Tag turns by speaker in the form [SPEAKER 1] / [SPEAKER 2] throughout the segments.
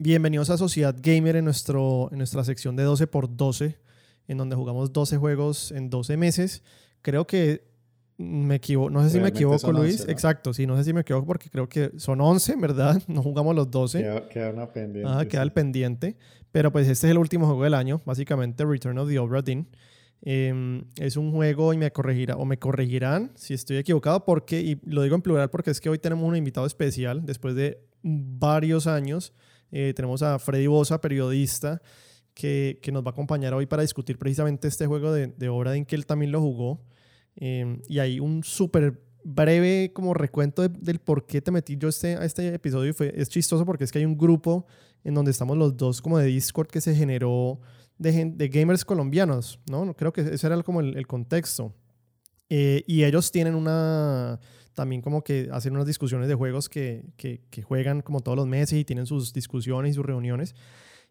[SPEAKER 1] Bienvenidos a Sociedad Gamer en, nuestro, en nuestra sección de 12x12, en donde jugamos 12 juegos en 12 meses. Creo que me equivoco, no sé si me equivoco, Luis. Exacto, sí, no sé si me equivoco porque creo que son 11, ¿verdad? No jugamos los 12.
[SPEAKER 2] Queda, queda una pendiente.
[SPEAKER 1] Ah, queda el pendiente. Pero pues este es el último juego del año, básicamente Return of the Obra Dinn. Em, es un juego y me corregirá o me corregirán si estoy equivocado porque, y lo digo en plural porque es que hoy tenemos un invitado especial después de varios años eh, tenemos a Freddy Bosa, periodista, que, que, nos va a acompañar hoy para discutir precisamente este juego de, de Obra que él también lo jugó. Em, y hay un súper breve como recuento del por qué te metí yo este, a este episodio. Fue, es chistoso porque es que hay un grupo en donde estamos los dos como de Discord que se generó de, de gamers colombianos, ¿no? Creo que ese era como el, el contexto. Eh, y ellos tienen una también como que hacen unas discusiones de juegos que, que, juegan como todos los meses y tienen sus discusiones y sus reuniones.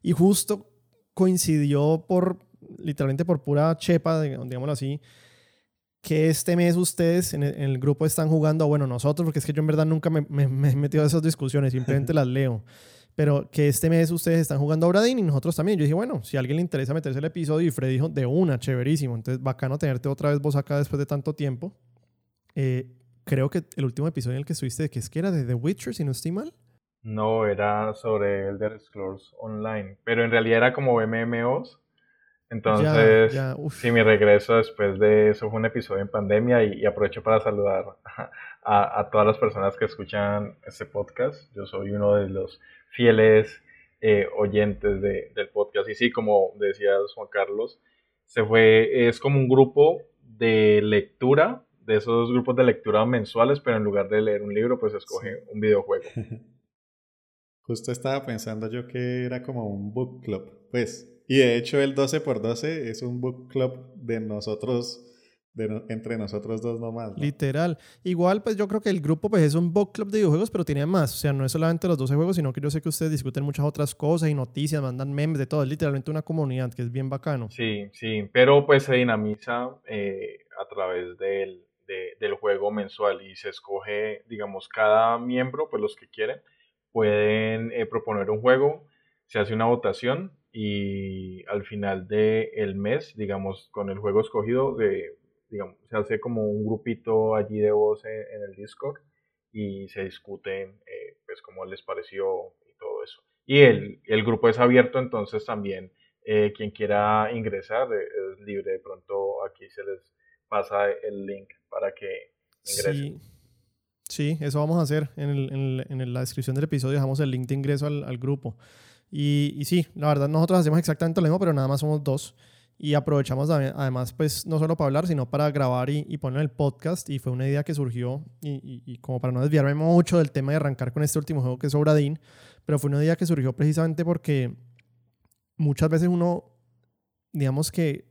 [SPEAKER 1] Y justo coincidió por, literalmente por pura chepa, digámoslo así, que este mes ustedes en el, grupo están jugando, bueno, nosotros, porque es que yo en verdad nunca me, me, he metido a esas discusiones, simplemente las leo. Pero que este mes ustedes están jugando a Obradín y nosotros también. Yo dije, bueno, si a alguien le interesa meterse el episodio, y Fred dijo, de una, chéverísimo. Entonces, bacano tenerte otra vez vos acá después de tanto tiempo. Eh, creo que el último episodio en el que estuviste, que es que era de The Witcher, si no estoy mal.
[SPEAKER 2] No, era sobre Elder Scrolls Online, pero en realidad era como MMOs. Entonces, sí, mi regreso después de eso fue un episodio en pandemia y, aprovecho para saludar a, todas las personas que escuchan este podcast. Yo soy uno de los fieles eh, oyentes del podcast y sí, como decías Juan Carlos, se fue, es como un grupo de lectura de esos grupos de lectura mensuales, pero en lugar de leer un libro, pues escoge un videojuego. Justo estaba pensando yo que era como un book club, pues. Y de hecho el 12x12 es un book club de nosotros, de entre nosotros dos nomás.
[SPEAKER 1] Literal. Igual, pues yo creo que el grupo pues, es un book club de videojuegos, pero tiene más. O sea, no es solamente los 12 juegos, sino que yo sé que ustedes discuten muchas otras cosas y noticias, mandan memes de todo. Es literalmente una comunidad que es bien bacano.
[SPEAKER 2] Sí, sí. Pero pues se dinamiza eh, a través del del juego mensual y se escoge, digamos, cada miembro, pues los que quieren, pueden eh, proponer un juego, se hace una votación y al final del mes, digamos, con el juego escogido, de, digamos, se hace como un grupito allí de voz en, el Discord y se discuten, eh, pues, cómo les pareció y todo eso. Y el, el grupo es abierto, entonces también eh, quien quiera ingresar es libre. De pronto aquí se les pasa el link para que ingresen.
[SPEAKER 1] Sí. eso vamos a hacer. En, el, en, la descripción del episodio dejamos el link de ingreso al, al grupo. Y, y, sí, la verdad nosotros hacemos exactamente lo mismo, pero nada más somos dos. Y aprovechamos además, pues, no solo para hablar, sino para grabar y, y poner el podcast. Y fue una idea que surgió, y, y, como para no desviarme mucho del tema de arrancar con este último juego que es Obradín, pero fue una idea que surgió precisamente porque muchas veces uno, digamos que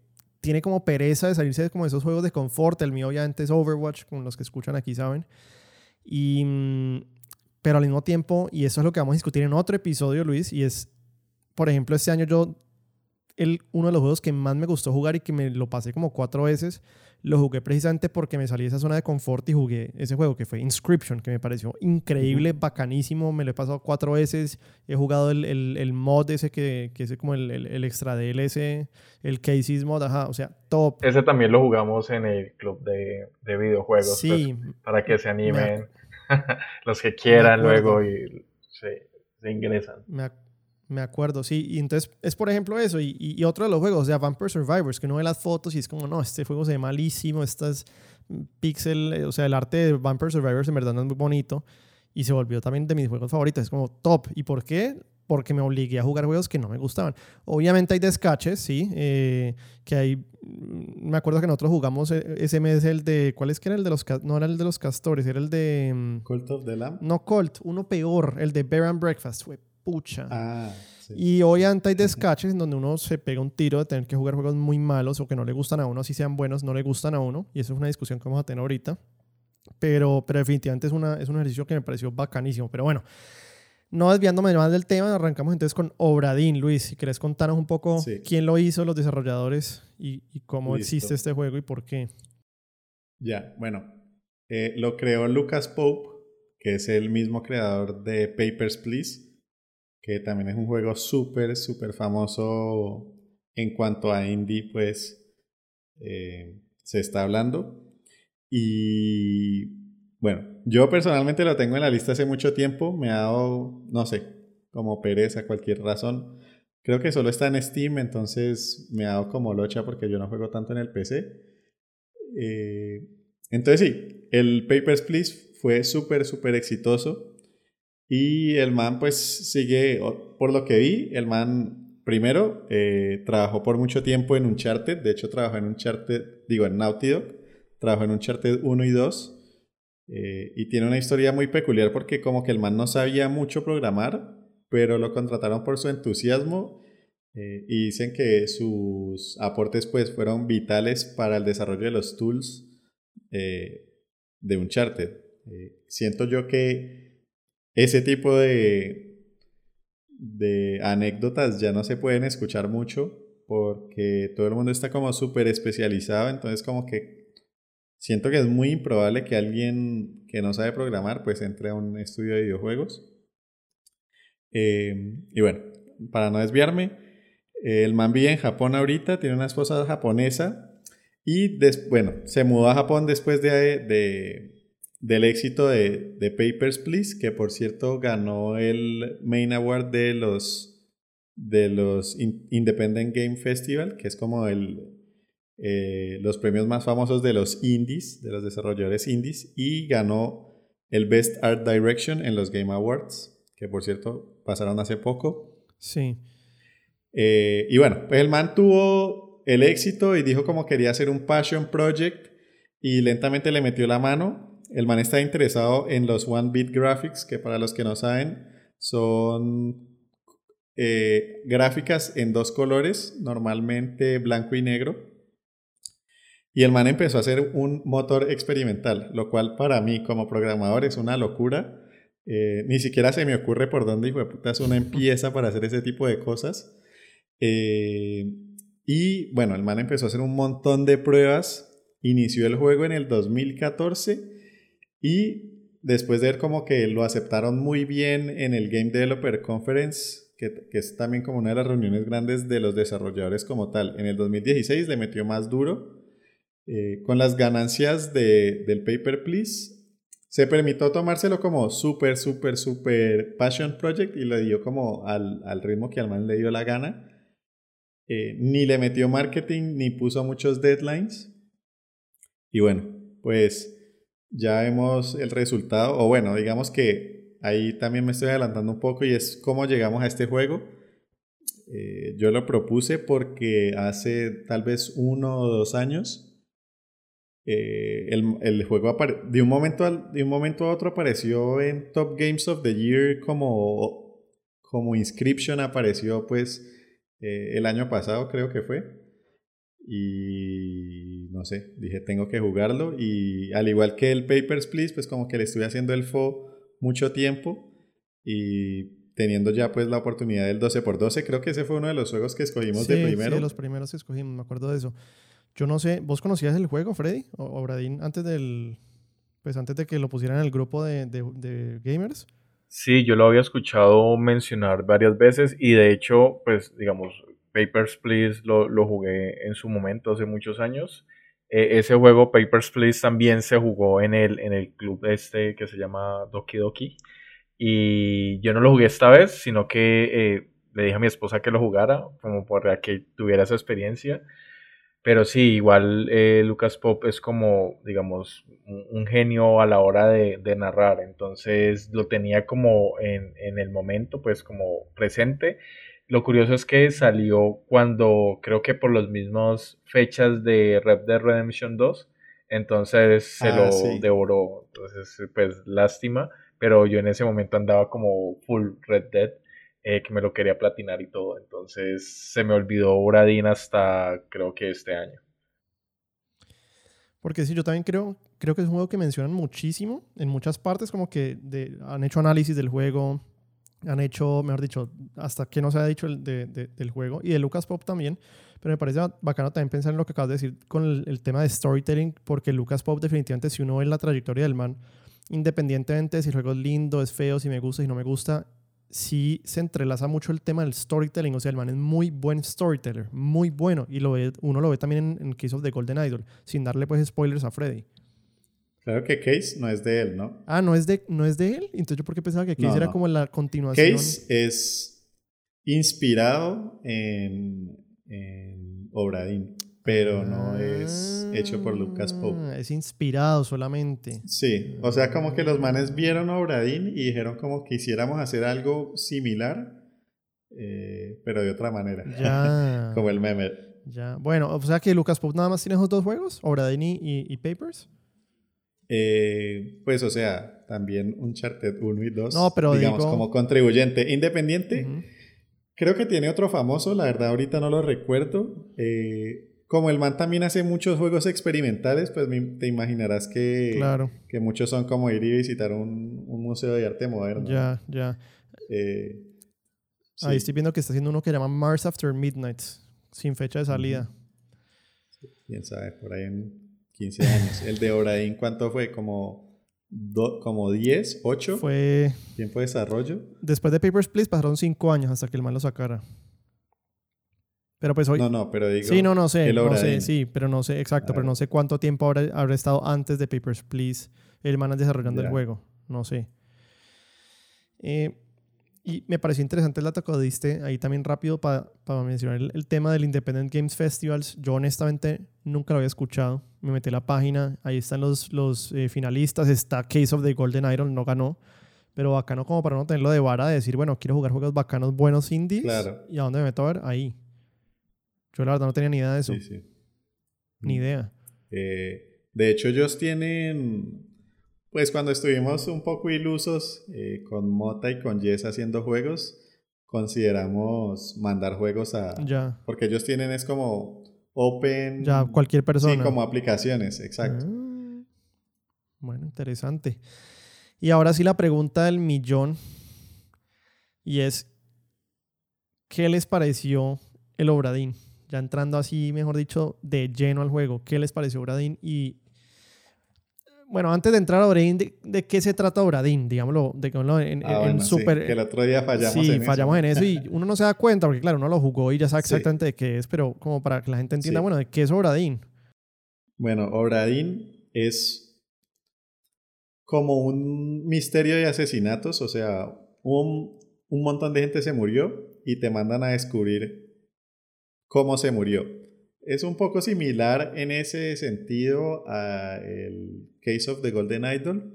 [SPEAKER 1] tiene como pereza de salirse de como esos juegos de confort. El mío obviamente es Overwatch, como los que escuchan aquí saben. Y, mm, pero al mismo tiempo, y eso es lo que vamos a discutir en otro episodio, Luis, y es, por ejemplo, este año yo, el, uno de los juegos que más me gustó jugar y que me lo pasé como cuatro veces lo jugué precisamente porque me salí de esa zona de confort y jugué ese juego que fue Inscription, que me pareció increíble, bacanísimo. Me lo he pasado cuatro veces. He jugado el, el, el mod ese que, que es como el, el, extra DLC, el Casey's mod, ajá, o sea, top.
[SPEAKER 2] Ese también lo jugamos en el club de, de videojuegos. Sí. Pues, para que se animen los que quieran luego y se, se ingresan.
[SPEAKER 1] Me, me acuerdo, sí. Y entonces es por ejemplo eso. Y, y, otro de los juegos, o sea, Vampire Survivors, que uno ve las fotos y es como, no, este juego se ve malísimo, estas pixel, eh, o sea, el arte de Vampire Survivors en verdad no es muy bonito. Y se volvió también de mis juegos favoritos. Es como top. ¿Y por qué? Porque me obligué a jugar juegos que no me gustaban. Obviamente hay descaches, sí. Eh, que hay. Mm, me acuerdo que nosotros jugamos eh, ese mes el de. ¿Cuál es que era el de los.? No era el de los castores, era el de. Mm,
[SPEAKER 2] Cult of the Lamb.
[SPEAKER 1] No, Colt, uno peor, el de Bear and Breakfast. Fue pucha. Ah, y hoy hay descaches en donde uno se pega un tiro de tener que jugar juegos muy malos o que no le gustan a uno, si sean buenos, no le gustan a uno. Y eso es una discusión que vamos a tener ahorita. Pero, pero definitivamente es, una, es un ejercicio que me pareció bacanísimo. Pero bueno, no desviándome más del tema, arrancamos entonces con Obradín. Luis, si querés contarnos un poco quién lo hizo, los desarrolladores y, y cómo existe este juego y por qué.
[SPEAKER 2] Ya, bueno, eh, lo creó Lucas Pope, que es el mismo creador de Papers, Please
[SPEAKER 3] que también es un juego súper, súper famoso en cuanto a indie, pues eh, se está hablando. Y bueno, yo personalmente lo tengo en la lista hace mucho tiempo, me ha dado, no sé, como pereza, cualquier razón. Creo que solo está en Steam, entonces me ha dado como locha porque yo no juego tanto en el PC. Eh, entonces sí, el Papers, Please fue súper, súper exitoso. Y el man pues sigue, por lo que vi, el man primero eh, trabajó por mucho tiempo en Uncharted, de hecho trabajó en Uncharted, digo en Naughty Dog, trabajó en Uncharted 1 y 2. Eh, y tiene una historia muy peculiar porque como que el man no sabía mucho programar, pero lo contrataron por su entusiasmo eh, y dicen que sus aportes pues fueron vitales para el desarrollo de los tools de Uncharted. siento yo que ese tipo de, de anécdotas ya no se pueden escuchar mucho porque todo el mundo está como súper especializado, entonces como que siento que es muy improbable que alguien que no sabe programar pues entre a un estudio de videojuegos. Eh, y bueno, para no desviarme, el man vive en Japón ahorita, tiene una esposa japonesa y bueno, se mudó a Japón después de, de del éxito de, de, Papers, Please, que por cierto ganó el Main Award de los, de los Independent Game Festival, que es como el, eh, los premios más famosos de los indies, de los desarrolladores indies, y ganó el Best Art Direction en los Game Awards, que por cierto pasaron hace poco.
[SPEAKER 1] Sí.
[SPEAKER 3] Eh, y bueno, pues el man tuvo el éxito y dijo como quería hacer un passion project y lentamente le metió la mano el man está interesado en los One Bit Graphics, que para los que no saben, son eh, gráficas en dos colores, normalmente blanco y negro. Y el man empezó a hacer un motor experimental, lo cual para mí como programador es una locura. Eh, ni siquiera se me ocurre por dónde, hijo de putas, una empieza para hacer ese tipo de cosas. Eh, y bueno, el man empezó a hacer un montón de pruebas. Inició el juego en el 2014 y después de ver como que lo aceptaron muy bien en el Game Developer Conference, que, es también como una de las reuniones grandes de los desarrolladores como tal, en el 2016 le metió más duro. Eh, con las ganancias de, del Paper Please, se permitió tomárselo como súper, súper, súper passion project y le dio como al, al, ritmo que al man le dio la gana. Eh, ni le metió marketing, ni puso muchos deadlines. Y bueno, pues ya vemos el resultado, o bueno, digamos que ahí también me estoy adelantando un poco y es cómo llegamos a este juego. Eh, yo lo propuse porque hace tal vez uno o dos años eh, el, el, juego de un, momento al, de un momento a otro apareció en Top Games of the Year como, como Inscription apareció pues eh, el año pasado creo que fue. Y no sé, dije, tengo que jugarlo. Y al igual que el Papers, Please, pues como que le estuve haciendo el FO mucho tiempo. Y teniendo ya pues la oportunidad del 12x12, creo que ese fue uno de los juegos que escogimos de primero.
[SPEAKER 1] Sí, los primeros que escogimos, me acuerdo de eso. Yo no sé, ¿vos conocías el juego, Freddy? O, Bradín, antes del. Pues antes de que lo pusieran en el grupo de, de, de gamers.
[SPEAKER 2] Sí, yo lo había escuchado mencionar varias veces y de hecho, pues digamos, Papers, Please lo, jugué en su momento hace muchos años. E, ese juego, Papers, Please, también se jugó en el, en el club este que se llama Doki Doki. Y yo no lo jugué esta vez, sino que eh, le dije a mi esposa que lo jugara, como para que tuviera esa experiencia. Pero sí, igual eh, Lucas Pop es como, digamos, un, genio a la hora de, de, narrar. Entonces lo tenía como en, en el momento, pues como presente lo curioso es que salió cuando creo que por las mismas fechas de Red Dead Redemption 2, entonces se ah, lo devoró. Entonces, pues lástima, pero yo en ese momento andaba como full Red Dead, eh, que me lo quería platinar y todo. Entonces se me olvidó Uradin hasta creo que este año.
[SPEAKER 1] Porque sí, yo también creo, creo que es un juego que mencionan muchísimo en muchas partes, como que han hecho análisis del juego, han hecho, mejor dicho, hasta que no se ha dicho el de, del juego y de Lucas Pop también, pero me parece bacano también pensar en lo que acabas de decir con el, tema de storytelling, porque Lucas Pop definitivamente si uno ve la trayectoria del man, independientemente de si el juego es lindo, es feo, si me gusta, si no me gusta, sí se entrelaza mucho el tema del storytelling. O sea, el man es muy buen storyteller, muy bueno. Y lo ve, uno lo ve también en, en Case of the Golden Idol, sin darle pues spoilers a Freddy.
[SPEAKER 3] Claro que Case no es de él, ¿no?
[SPEAKER 1] Ah, ¿no es de, no es de él? Entonces yo por qué pensaba que Case era como la continuación.
[SPEAKER 3] Case es inspirado en, en Obradín, pero no es hecho por Lucas Pope.
[SPEAKER 1] Ah, es inspirado solamente.
[SPEAKER 3] Sí, o sea, como que los manes vieron Obradín y dijeron como que quisiéramos hacer algo similar, eh, pero de otra manera.
[SPEAKER 1] Ya.
[SPEAKER 3] como el meme.
[SPEAKER 1] Ya. Bueno, o sea que Lucas Pope nada más tiene esos dos juegos, Obradín y, y Papers.
[SPEAKER 3] Eh, pues, o sea, también Uncharted 1 y 2.
[SPEAKER 1] No, pero
[SPEAKER 3] digamos, como contribuyente independiente. Creo que tiene otro famoso, la verdad, ahorita no lo recuerdo. Eh, como el man también hace muchos juegos experimentales, pues te imaginarás que,
[SPEAKER 1] claro.
[SPEAKER 3] que muchos son como ir y visitar un, museo de arte moderno.
[SPEAKER 1] Ya, ya.
[SPEAKER 3] Eh,
[SPEAKER 1] Ahí estoy viendo que está haciendo uno que se llama Mars After Midnight, sin fecha de salida.
[SPEAKER 3] Quién sabe, por ahí en 15 años. El de Obradín, ¿cuánto fue? Como, como 10, 8.
[SPEAKER 1] Fue.
[SPEAKER 3] ¿Tiempo de desarrollo?
[SPEAKER 1] Después de Papers, Please pasaron 5 años hasta que el man lo sacara. Pero pues hoy.
[SPEAKER 3] No, no, pero digo.
[SPEAKER 1] Sí, no, no sé. No sé, sí, pero no sé, exacto, pero no sé cuánto tiempo habrá, habrá estado antes de Papers, Please el man desarrollando el juego. No sé. Eh, y me pareció interesante el dato que diste ahí también rápido para mencionar el, tema del Independent Games Festivals. Yo honestamente nunca lo había escuchado. Me metí a la página, ahí están los, los eh, finalistas, está Case of the Golden Iron, no ganó. Pero bacano como para no tenerlo de vara de decir, bueno, quiero jugar juegos bacanos, buenos indies.
[SPEAKER 3] Claro.
[SPEAKER 1] ¿Y a dónde me meto a ver? Ahí. Yo la verdad no tenía ni idea de eso.
[SPEAKER 3] Sí, sí.
[SPEAKER 1] Ni idea.
[SPEAKER 3] Eh, de hecho, ellos tienen pues cuando estuvimos un poco ilusos eh, con Mota y con Jess haciendo juegos, consideramos mandar juegos a...
[SPEAKER 1] Ya.
[SPEAKER 3] Porque ellos tienen es como open...
[SPEAKER 1] Ya, cualquier persona.
[SPEAKER 3] Sí, como aplicaciones, exacto.
[SPEAKER 1] Ah. bueno, interesante. Y ahora sí la pregunta del millón. Y es, ¿qué les pareció el Obradín? Ya entrando así, mejor dicho, de lleno al juego. ¿Qué les pareció Obradín? Y bueno, antes de entrar a Obradín, ¿de, qué se trata Obradín? Digámoslo, de, en,
[SPEAKER 3] ah,
[SPEAKER 1] en super...
[SPEAKER 3] que el otro día fallamos
[SPEAKER 1] sí, en fallamos en eso y uno no se da cuenta porque, claro, uno lo jugó y ya sabe exactamente de qué es, pero como para que la gente entienda, bueno, ¿de qué es Obradín?
[SPEAKER 3] Bueno, Obradín es como un misterio de asesinatos, o sea, un, un montón de gente se murió y te mandan a descubrir cómo se murió. Es un poco similar en ese sentido a el Case of the Golden Idol,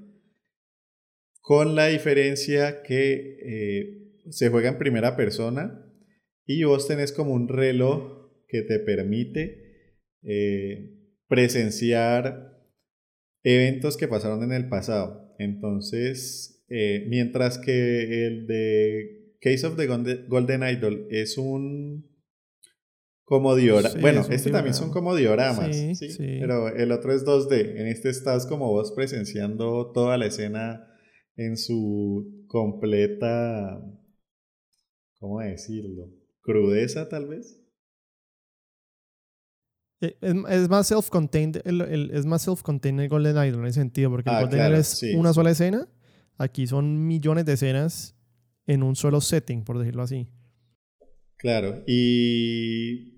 [SPEAKER 3] con la diferencia que eh, se juega en primera persona y vos tenés como un reloj que te permite eh, presenciar eventos que pasaron en el pasado. Entonces, eh, mientras que el de Case of the Golden Idol es un como dioramas. bueno, este también son como dioramas, sí, pero el otro es 2D. En este estás como vos presenciando toda la escena en su completa, ¿cómo decirlo? Crudeza tal vez.
[SPEAKER 1] Eh, es, más self-contained, es más self-contained el Golden Idol en ese sentido, porque el ah, Golden Idol es una sola escena, aquí son millones de escenas en un solo setting, por decirlo así.
[SPEAKER 3] Claro, y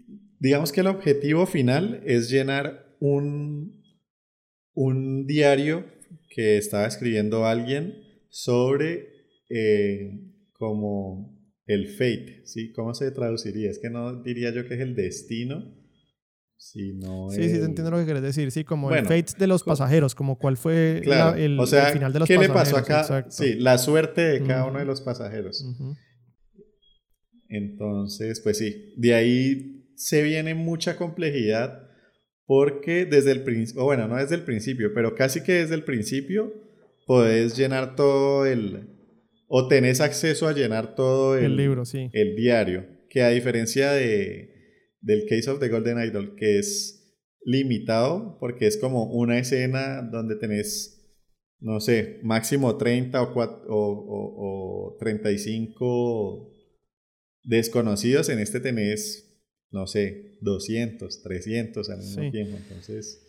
[SPEAKER 3] Digamos que el objetivo final es llenar un, un diario que estaba escribiendo alguien sobre eh, como el fate, ¿sí? ¿Cómo se traduciría? Es que no diría yo que es el destino, sino
[SPEAKER 1] Sí, sí, te entiendo lo que quieres decir, sí, como el fate de los pasajeros, como cuál fue el, final de los pasajeros.
[SPEAKER 3] ¿Qué le pasó acá? Sí, la suerte de cada uno de los pasajeros. Entonces, pues sí, de ahí se viene mucha complejidad porque desde el principio, bueno, no desde el principio, pero casi que desde el principio podés llenar todo el, o tenés acceso a llenar todo
[SPEAKER 1] el, libro, sí.
[SPEAKER 3] el diario, que a diferencia de, del Case of the Golden Idol, que es limitado, porque es como una escena donde tenés, no sé, máximo 30 o, o, o 35 desconocidos, en este tenés no sé, 200, 300 al mismo tiempo. Entonces...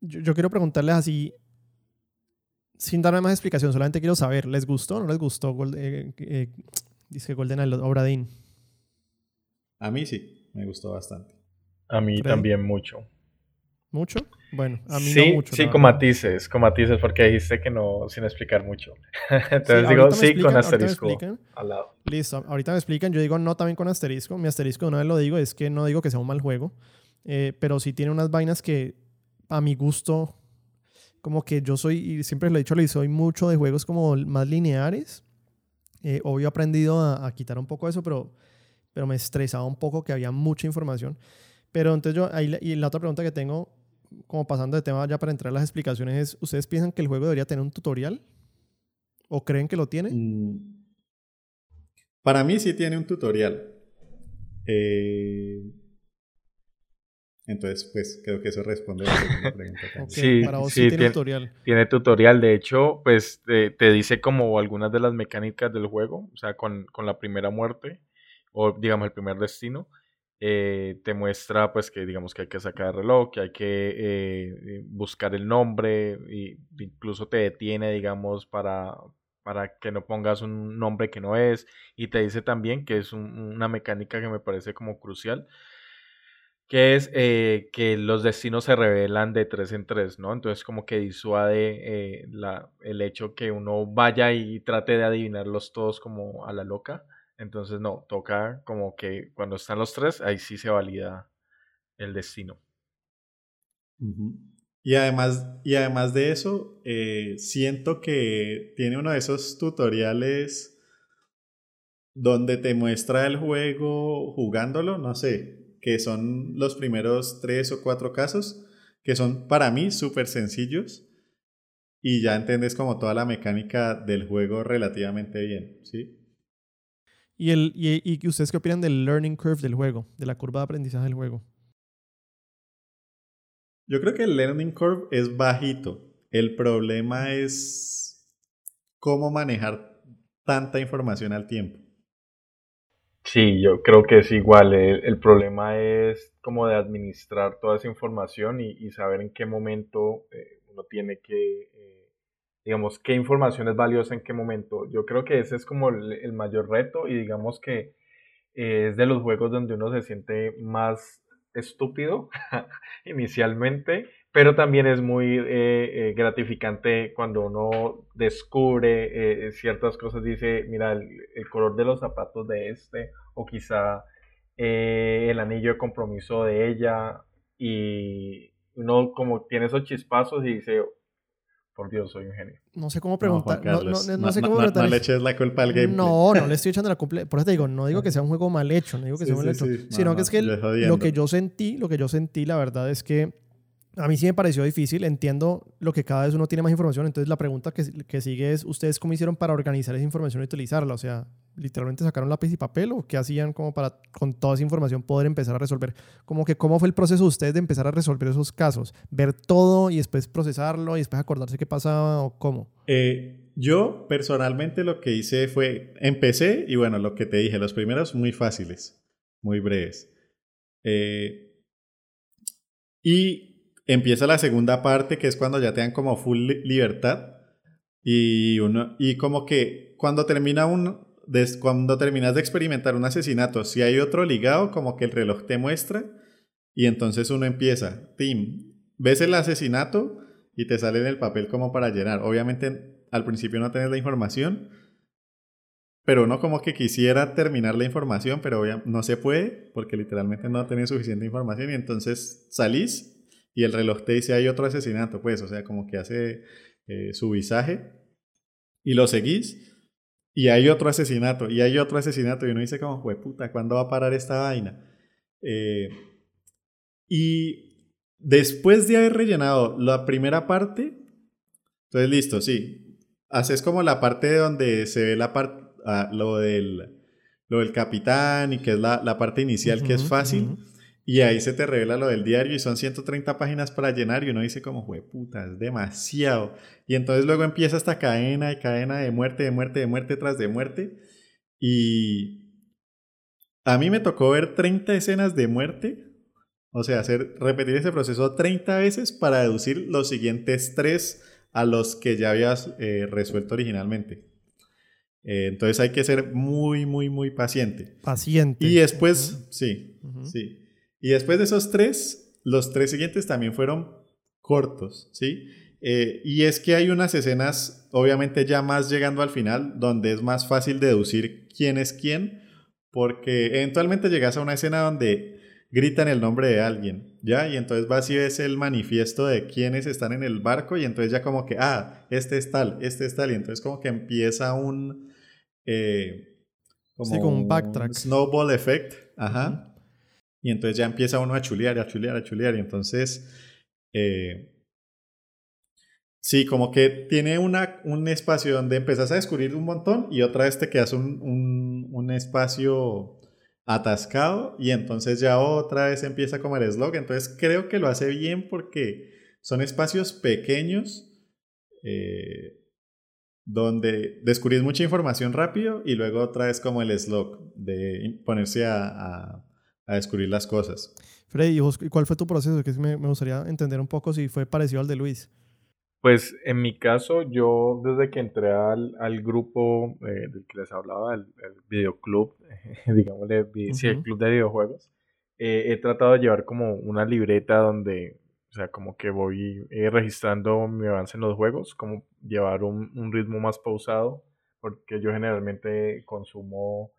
[SPEAKER 1] Yo, quiero preguntarles así, sin darme más explicación, solamente quiero saber, ¿les gustó o no les gustó eh, eh, dice Golden Obradin?
[SPEAKER 3] A mí sí, me gustó bastante.
[SPEAKER 2] A mí también mucho.
[SPEAKER 1] ¿Mucho? Bueno, a mí
[SPEAKER 2] sí,
[SPEAKER 1] no mucho.
[SPEAKER 2] Sí, con matices, con matices, porque dijiste que no, sin explicar mucho. Entonces digo sí con asterisco al lado.
[SPEAKER 1] Listo, ahorita me explican, yo digo no también con asterisco. Mi asterisco, una vez lo digo, es que no digo que sea un mal juego, eh, pero sí tiene unas vainas que a mi gusto, como que yo soy, y siempre lo he dicho, soy mucho de juegos como más lineares. Eh, obvio he aprendido a, a, quitar un poco eso, pero, pero me estresaba un poco que había mucha información. Pero entonces yo, ahí, y la otra pregunta que tengo como pasando de tema ya para entrar a las explicaciones, es, ¿ustedes piensan que el juego debería tener un tutorial? ¿O creen que lo tiene? Mm.
[SPEAKER 3] Para mí sí tiene un tutorial. Eh, entonces, pues creo que eso responde a la pregunta.
[SPEAKER 2] sí, para vos sí, tiene, tutorial. Tiene tutorial, de hecho, pues te, dice como algunas de las mecánicas del juego, o sea, con, con la primera muerte, o digamos el primer destino, eh, te muestra pues que digamos que hay que sacar el reloj, que hay que eh, buscar el nombre, e incluso te detiene digamos para, para que no pongas un nombre que no es y te dice también que es una mecánica que me parece como crucial que es eh, que los destinos se revelan de tres en tres, ¿no? Entonces como que disuade la, el hecho que uno vaya y trate de adivinarlos todos como a la loca. Entonces, no, toca como que cuando están los tres, ahí sí se valida el destino.
[SPEAKER 3] Y además, y además de eso, eh, siento que tiene uno de esos tutoriales donde te muestra el juego jugándolo, no sé, que son los primeros tres o cuatro casos, que son para mí súper sencillos y ya entendés como toda la mecánica del juego relativamente bien, ¿sí?
[SPEAKER 1] ¿Y, el, y, ustedes qué opinan del learning curve del juego, de la curva de aprendizaje del juego?
[SPEAKER 3] Yo creo que el learning curve es bajito. El problema es cómo manejar tanta información al tiempo.
[SPEAKER 2] Sí, yo creo que es igual. El, problema es como de administrar toda esa información y, saber en qué momento eh, uno tiene que eh, digamos, qué información es valiosa en qué momento. Yo creo que ese es como el, mayor reto y digamos que eh, es de los juegos donde uno se siente más estúpido inicialmente, pero también es muy eh, eh, gratificante cuando uno descubre ciertas cosas, dice, mira, el, el, color de los zapatos de este, o quizá el anillo de compromiso de ella, y uno como tiene esos chispazos y dice, por Dios, soy un genio.
[SPEAKER 1] No sé cómo preguntar. No, no, sé cómo
[SPEAKER 3] preguntar. No, le eches la culpa al gameplay.
[SPEAKER 1] No, no le estoy echando la culpa. Por eso te digo, no digo que sea un juego mal hecho, no digo que sea mal hecho. sino que es que lo que yo sentí, lo que yo sentí, la verdad es que a mí sí me pareció difícil, entiendo lo que cada vez uno tiene más información, entonces la pregunta que, que, sigue es, ¿ustedes cómo hicieron para organizar esa información y utilizarla? O sea, ¿literalmente sacaron lápiz y papel o qué hacían como para con toda esa información poder empezar a resolver? Como que cómo fue el proceso de ustedes de empezar a resolver esos casos, ver todo y después procesarlo y después acordarse qué pasaba o cómo.
[SPEAKER 3] Eh, yo personalmente lo que hice fue, empecé y bueno, lo que te dije, los primeros muy fáciles, muy breves. Eh, y empieza la segunda parte, que es cuando ya te dan como full libertad. Y, uno, y como que cuando termina un, cuando terminas de experimentar un asesinato, si hay otro ligado, como que el reloj te muestra. Y entonces uno empieza, Tim, ves el asesinato y te sale en el papel como para llenar. Obviamente al principio no tienes la información, pero uno como que quisiera terminar la información, pero no se puede porque literalmente no tenés suficiente información y entonces salís y el reloj te dice hay otro asesinato, pues, o sea, como que hace eh, su visaje y lo seguís y hay otro asesinato y hay otro asesinato y uno dice como, puta, ¿cuándo va a parar esta vaina? Eh, y después de haber rellenado la primera parte, entonces listo, sí, haces como la parte donde se ve la parte, ah, lo, del, lo del capitán y que es la, la parte inicial que es fácil. Y ahí se te revela lo del diario y son 130 páginas para llenar y uno dice como, puta, es demasiado. Y entonces luego empieza esta cadena y cadena de muerte, de muerte, de muerte tras de muerte. Y a mí me tocó ver 30 escenas de muerte. O sea, hacer, repetir ese proceso 30 veces para deducir los siguientes tres a los que ya habías eh, resuelto originalmente. Eh, entonces hay que ser muy, muy, muy paciente.
[SPEAKER 1] Paciente.
[SPEAKER 3] Y después, sí, sí. Y después de esos tres, los tres siguientes también fueron cortos, ¿sí? Eh, y es que hay unas escenas, obviamente ya más llegando al final, donde es más fácil deducir quién es quién, porque eventualmente llegas a una escena donde gritan el nombre de alguien, ¿ya? Y entonces vas y ves el manifiesto de quiénes están en el barco y entonces ya como que, ah, este es tal, este es tal, y entonces como que empieza un... Eh,
[SPEAKER 1] como, un backtrack.
[SPEAKER 3] snowball effect, ajá. Y entonces ya empieza uno a chulear, a chulear, a chulear, y entonces... Eh, Sí, como que tiene una, un espacio donde empezás a descubrir un montón y otra vez te quedas un, un, espacio atascado y entonces ya otra vez empieza como el slog. Entonces creo que lo hace bien porque son espacios pequeños eh, donde descubrís mucha información rápido y luego otra vez como el slog de ponerse a, descubrir las cosas.
[SPEAKER 1] Freddy, ¿y cuál fue tu proceso? Que me, me gustaría entender un poco si fue parecido al de Luis.
[SPEAKER 2] Pues en mi caso, yo desde que entré al, al grupo eh, del que les hablaba, el, el videoclub, digámosle, sí, el club de videojuegos, eh, he tratado de llevar como una libreta donde, o sea, como que voy eh, registrando mi avance en los juegos, como llevar un, un ritmo más pausado, porque yo generalmente consumo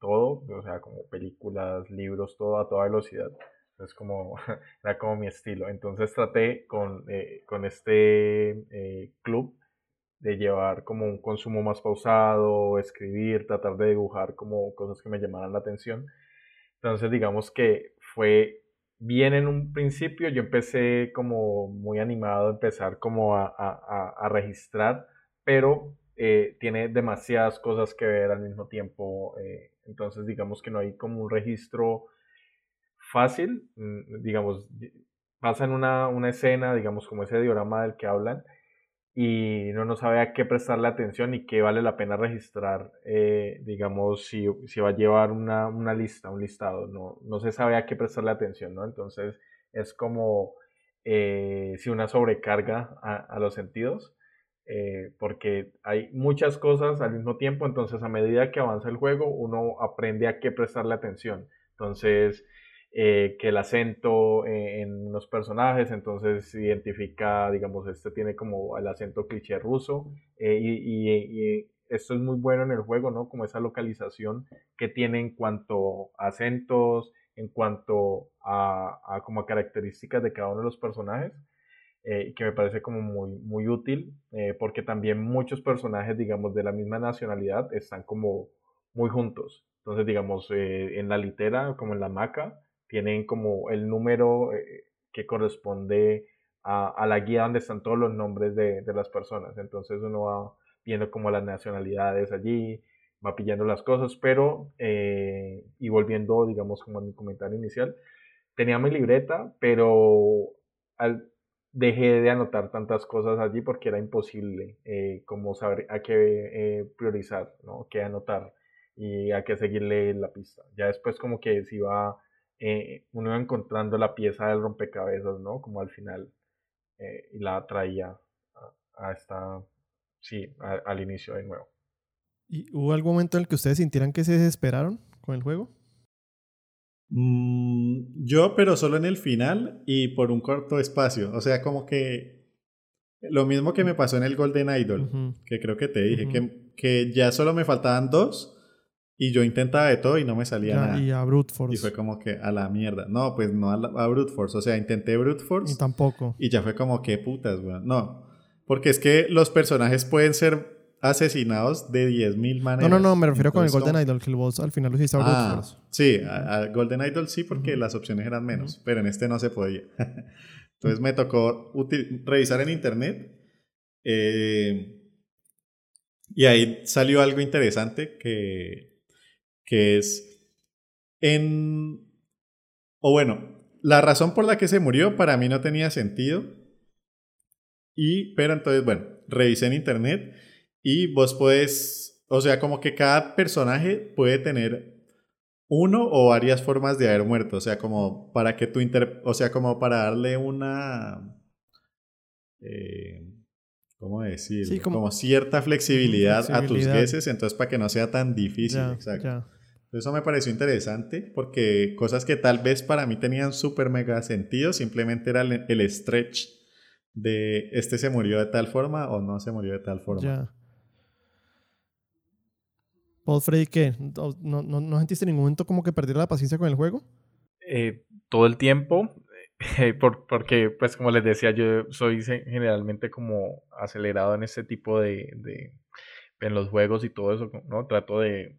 [SPEAKER 2] todo, o sea, como películas, libros, todo a toda velocidad. Es como, era como mi estilo. Entonces traté con, eh, con este eh, club de llevar como un consumo más pausado, escribir, tratar de dibujar como cosas que me llamaran la atención. Entonces digamos que fue bien en un principio, yo empecé como muy animado a empezar como a, a, a registrar, pero eh, tiene demasiadas cosas que ver al mismo tiempo. Entonces digamos que no hay como un registro fácil, mm, digamos, pasa en una, una, escena, digamos, como ese diorama del que hablan, y no, no sabe a qué prestarle atención y qué vale la pena registrar, eh, digamos, si, si, va a llevar una, una, lista, un listado, no, no se sabe a qué prestarle atención, ¿no? Entonces es como eh, si una sobrecarga a los sentidos. Eh, porque hay muchas cosas al mismo tiempo, entonces a medida que avanza el juego uno aprende a qué prestarle atención. Entonces, eh, que el acento eh, en los personajes, entonces identifica, digamos, este tiene como el acento cliché ruso eh, y, esto es muy bueno en el juego, ¿no? Como esa localización que tiene en cuanto a acentos, en cuanto a, a como características de cada uno de los personajes. Y que me parece como muy, muy útil, porque también muchos personajes, digamos, de la misma nacionalidad están como muy juntos. Entonces, digamos, en la litera, como en la maca, tienen como el número eh, que corresponde a, la guía donde están todos los nombres de, las personas. Entonces uno va viendo como las nacionalidades allí, va pillando las cosas, pero, eh, y volviendo, digamos, como a mi comentario inicial, tenía mi libreta, pero al, dejé de anotar tantas cosas allí porque era imposible eh, como saber a qué priorizar, ¿no? qué anotar y a qué seguirle la pista. Ya después como que se iba eh, uno iba encontrando la pieza del rompecabezas, ¿no? Como al final, eh, y la traía a, esta, sí, al inicio de nuevo.
[SPEAKER 1] ¿Y hubo algún momento en el que ustedes sintieran que se desesperaron con el juego?
[SPEAKER 3] Mm, yo, pero solo en el final y por un corto espacio. O sea, como que lo mismo que me pasó en el Golden Idol, que creo que te dije, que, que ya solo me faltaban dos y yo intentaba de todo y no me salía nada.
[SPEAKER 1] Y a Brute Force.
[SPEAKER 3] Y fue como que a la mierda. No, pues no a, Brute Force. O sea, intenté Brute Force.
[SPEAKER 1] Y tampoco.
[SPEAKER 3] Y ya fue como que putas, weón. No. Porque es que los personajes pueden ser asesinados de 10.000 maneras.
[SPEAKER 1] No, no, no, me refiero con el Golden Idol, que el boss al final lo hiciste a Brute ah, Force.
[SPEAKER 3] Sí, a, Golden Idol sí, porque las opciones eran menos, pero en este no se podía. Entonces me tocó revisar en internet. Eh, y ahí salió algo interesante que que es en... O bueno, la razón por la que se murió para mí no tenía sentido. Y, pero entonces, bueno, revisé en internet y vos puedes, o sea, como que cada personaje puede tener uno o varias formas de haber muerto, o sea, como para que tu inter, o sea, como para darle una eh, ¿cómo decir? como, cierta flexibilidad, a tus gueses, entonces para que no sea tan difícil. exacto. Eso me pareció interesante porque cosas que tal vez para mí tenían súper mega sentido, simplemente era el, stretch de este se murió de tal forma o no se murió de tal forma. Ya.
[SPEAKER 1] Paul Freddy, ¿qué? ¿No, no, sentiste en ningún momento como que perdiera la paciencia con el juego?
[SPEAKER 2] Eh, todo el tiempo, porque pues como les decía, yo soy generalmente como acelerado en ese tipo de en los juegos y todo eso, ¿no? Trato de,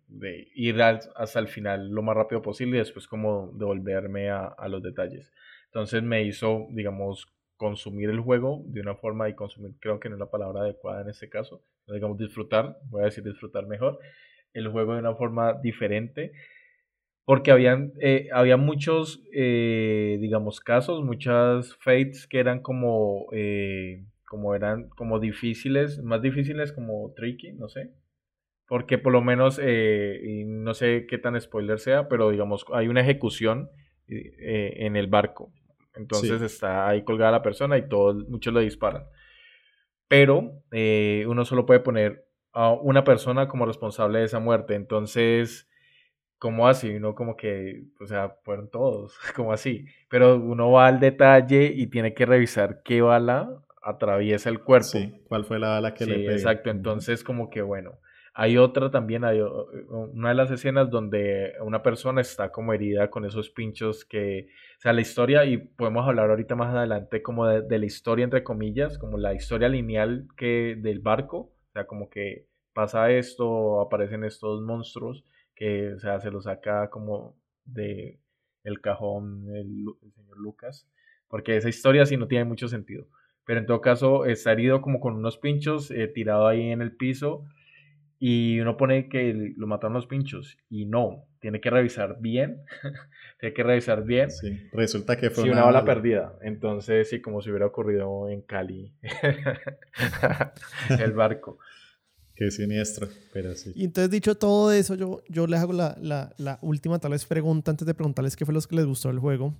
[SPEAKER 2] ir hasta el final lo más rápido posible y después como devolverme a, los detalles. Entonces me hizo, digamos, consumir el juego de una forma y consumir creo que no es la palabra adecuada en este caso, digamos disfrutar, voy a decir disfrutar mejor, el juego de una forma diferente porque habían, eh, había muchos, eh, digamos, casos, muchas fates que eran como... Eh, como eran como difíciles, más difíciles como tricky, no sé. Porque por lo menos, y no sé qué tan spoiler sea, pero digamos, hay una ejecución en el barco. Entonces está ahí colgada la persona y todos, muchos le disparan. Pero eh, uno solo puede poner a una persona como responsable de esa muerte. Entonces, ¿cómo así? Uno como que, o sea, fueron todos, como así. Pero uno va al detalle y tiene que revisar qué bala atraviesa el cuerpo. Sí,
[SPEAKER 3] cuál fue la bala que le pegó.
[SPEAKER 2] Exacto, entonces como que bueno. Hay otra también, hay una de las escenas donde una persona está como herida con esos pinchos que, o sea, la historia, y podemos hablar ahorita más adelante como de, la historia entre comillas, como la historia lineal que del barco, sea, como que pasa esto, aparecen estos monstruos que, o sea, se los saca como de el cajón el, señor Lucas, porque esa historia sí no tiene mucho sentido. Pero en todo caso está herido como con unos pinchos eh, tirado ahí en el piso y uno pone que lo mataron los pinchos y no, tiene que revisar bien, tiene que revisar bien.
[SPEAKER 3] Sí, resulta que fue
[SPEAKER 2] una, bala perdida, entonces sí, como si hubiera ocurrido en Cali, el barco.
[SPEAKER 3] Qué siniestro, pero sí.
[SPEAKER 1] Y entonces, dicho todo eso, yo, yo les hago la, la, la última tal vez pregunta antes de preguntarles qué fue lo que les gustó del juego.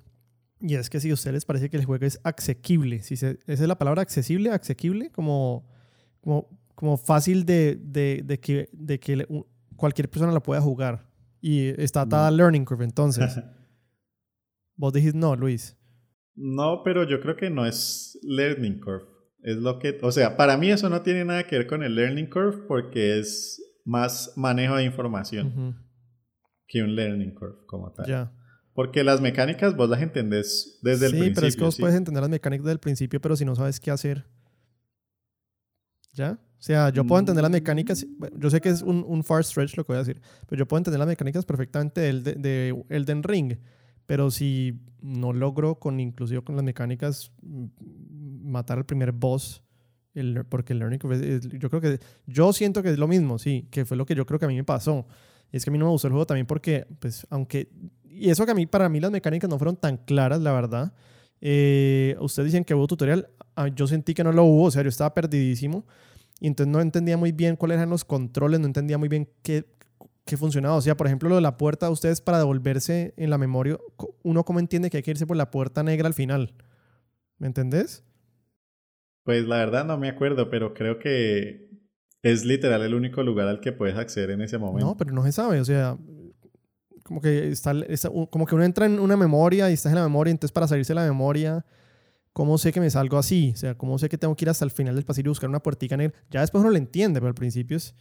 [SPEAKER 1] Y es que si a ustedes les parece que el juego es asequible, si esa es la palabra accesible, asequible, como, como, como fácil de, de, de que, de que cualquier persona la pueda jugar y está atada al learning curve, entonces. Vos dijiste no, Luis.
[SPEAKER 3] No, pero yo creo que no es learning curve. Es lo que, o sea, para mí eso no tiene nada que ver con el learning curve porque es más manejo de información que un learning curve como tal. Ya. Porque las mecánicas vos las entendés desde el principio. Sí,
[SPEAKER 1] pero es que vos puedes entender las mecánicas desde el principio, pero si no sabes qué hacer. ¿Ya? O sea, yo puedo entender las mecánicas. Yo sé que es un, un, far stretch lo que voy a decir, pero yo puedo entender las mecánicas perfectamente de, de, de Elden Ring. Pero si no logro, con inclusive con las mecánicas, mm, matar al primer boss, el, porque el learning yo creo que. Yo siento que es lo mismo, sí, que fue lo que yo creo que a mí me pasó. Y es que a mí no me gustó el juego también porque, pues, aunque y eso que a mí, para mí las mecánicas no fueron tan claras, la verdad. Eh, ustedes dicen que hubo tutorial, ah, yo sentí que no lo hubo, o sea, yo estaba perdidísimo. Y entonces no entendía muy bien cuáles eran los controles, no entendía muy bien qué, qué funcionaba. O sea, por ejemplo, lo de la puerta, ustedes para devolverse en la memoria, uno cómo entiende que hay que irse por la puerta negra al final. ¿Me entendés?
[SPEAKER 3] Pues la verdad no me acuerdo, pero creo que es literal el único lugar al que puedes acceder en ese momento.
[SPEAKER 1] No, pero no se sabe, o sea, como que, está, como que uno entra en una memoria y estás en la memoria, entonces para salirse de la memoria, ¿cómo sé que me salgo así? O sea, ¿cómo sé que tengo que ir hasta el final del pasillo y buscar una puertica negra? Ya después uno lo entiende, pero al principio es...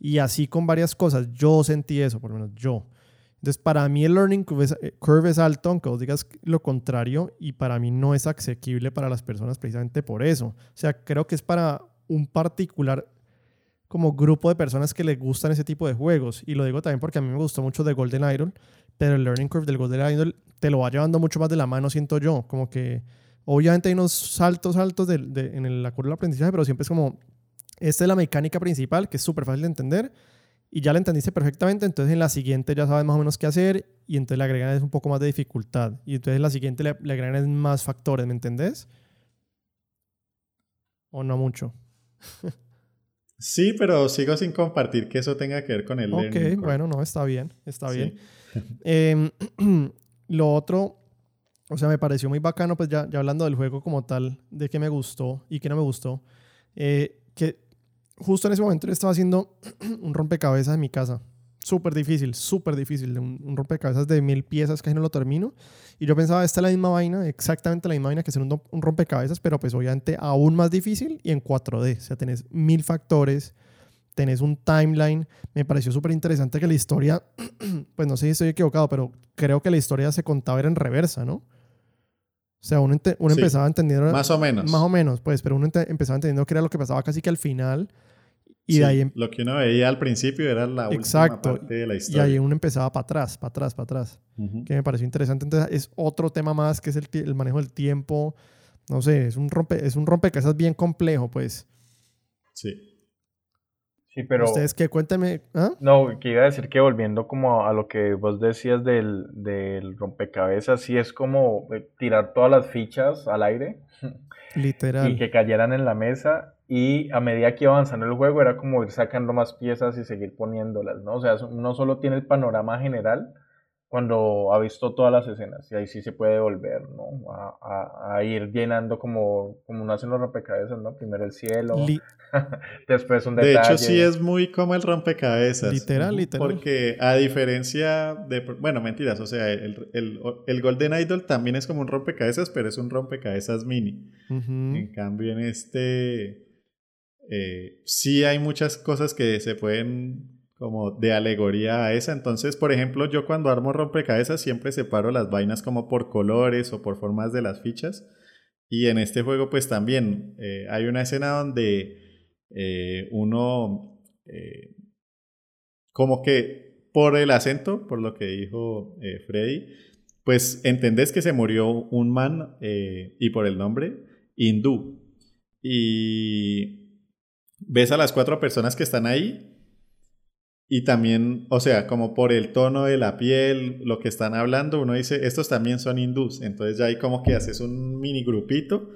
[SPEAKER 1] Y así con varias cosas. Yo sentí eso, por lo menos yo. Entonces, para mí el learning curve es, eh, curve es alto, aunque vos digas lo contrario, y para mí no es asequible para las personas precisamente por eso. O sea, creo que es para un particular como grupo de personas que les gustan ese tipo de juegos. Y lo digo también porque a mí me gustó mucho de Golden Idol, pero el learning curve del Golden Idol te lo va llevando mucho más de la mano, siento yo. Como que obviamente hay unos saltos altos de, en la curva del aprendizaje, pero siempre es como, esta es la mecánica principal, que es súper fácil de entender, y ya la entendiste perfectamente, entonces en la siguiente ya sabes más o menos qué hacer, y entonces le agregan es un poco más de dificultad, y entonces en la siguiente le, le agregan más factores, ¿me entendés? ¿O no mucho?
[SPEAKER 3] Sí, pero sigo sin compartir que eso tenga que ver con el
[SPEAKER 1] Ok, bueno, no, está bien, está bien. Em, lo otro, O sea, me pareció muy bacano, pues ya, ya hablando del juego como tal, de qué me gustó y qué no me gustó. Eh, que justo en ese momento yo estaba haciendo un rompecabezas en mi casa. Súper difícil, súper difícil. Un, rompecabezas de mil piezas que no lo termino. Y yo pensaba, esta es la misma vaina, exactamente la misma vaina que hacer un, un rompecabezas, pero pues obviamente aún más difícil y en 4D. O sea, tenés mil factores, tenés un timeline. Me pareció súper interesante que la historia, pues no sé si estoy equivocado, pero creo que la historia se contaba era en reversa, ¿no? O sea, uno, empezaba a entender...
[SPEAKER 3] Más o menos.
[SPEAKER 1] Más o menos, pues, pero uno empezaba entendiendo que era lo que pasaba casi que al final. Y de ahí... Em
[SPEAKER 3] Lo que uno veía al principio era la Exacto. última parte de la historia.
[SPEAKER 1] Y ahí uno empezaba para atrás, para atrás, para atrás. Que me pareció interesante. Entonces, es otro tema más que es el, el, manejo del tiempo. No sé, es un, rompe, es un rompecabezas bien complejo, pues.
[SPEAKER 3] Sí.
[SPEAKER 2] Sí, pero...
[SPEAKER 1] Ustedes que cuéntame... ¿ah?
[SPEAKER 2] No, que iba a decir que volviendo como a lo que vos decías del, del rompecabezas, sí es como eh, tirar todas las fichas al aire.
[SPEAKER 1] Literal.
[SPEAKER 2] Y que cayeran en la mesa y a medida que iba avanzando el juego era como ir sacando más piezas y seguir poniéndolas, ¿no? O sea, no solo tiene el panorama general, cuando ha visto todas las escenas y ahí sí se puede volver, ¿no? A, a, ir llenando como, como uno hace los rompecabezas, ¿no? Primero el cielo, después un detalle.
[SPEAKER 3] De hecho sí es muy como el rompecabezas.
[SPEAKER 1] Literal, literal.
[SPEAKER 3] Porque a diferencia de, bueno, mentiras, o sea, el, el, el Golden Idol también es como un rompecabezas, pero es un rompecabezas mini. En cambio en este... Eh, sí hay muchas cosas que se pueden como de alegoría a esa. Entonces, por ejemplo, yo cuando armo rompecabezas siempre separo las vainas como por colores o por formas de las fichas. Y en este juego pues también eh, hay una escena donde eh, uno eh, como que por el acento, por lo que dijo Freddy, pues entendés que se murió un man y por el nombre hindú. Y ves a las cuatro personas que están ahí y también, o sea, como por el tono de la piel, lo que están hablando, uno dice, estos también son hindús. Entonces ya hay como que haces un mini grupito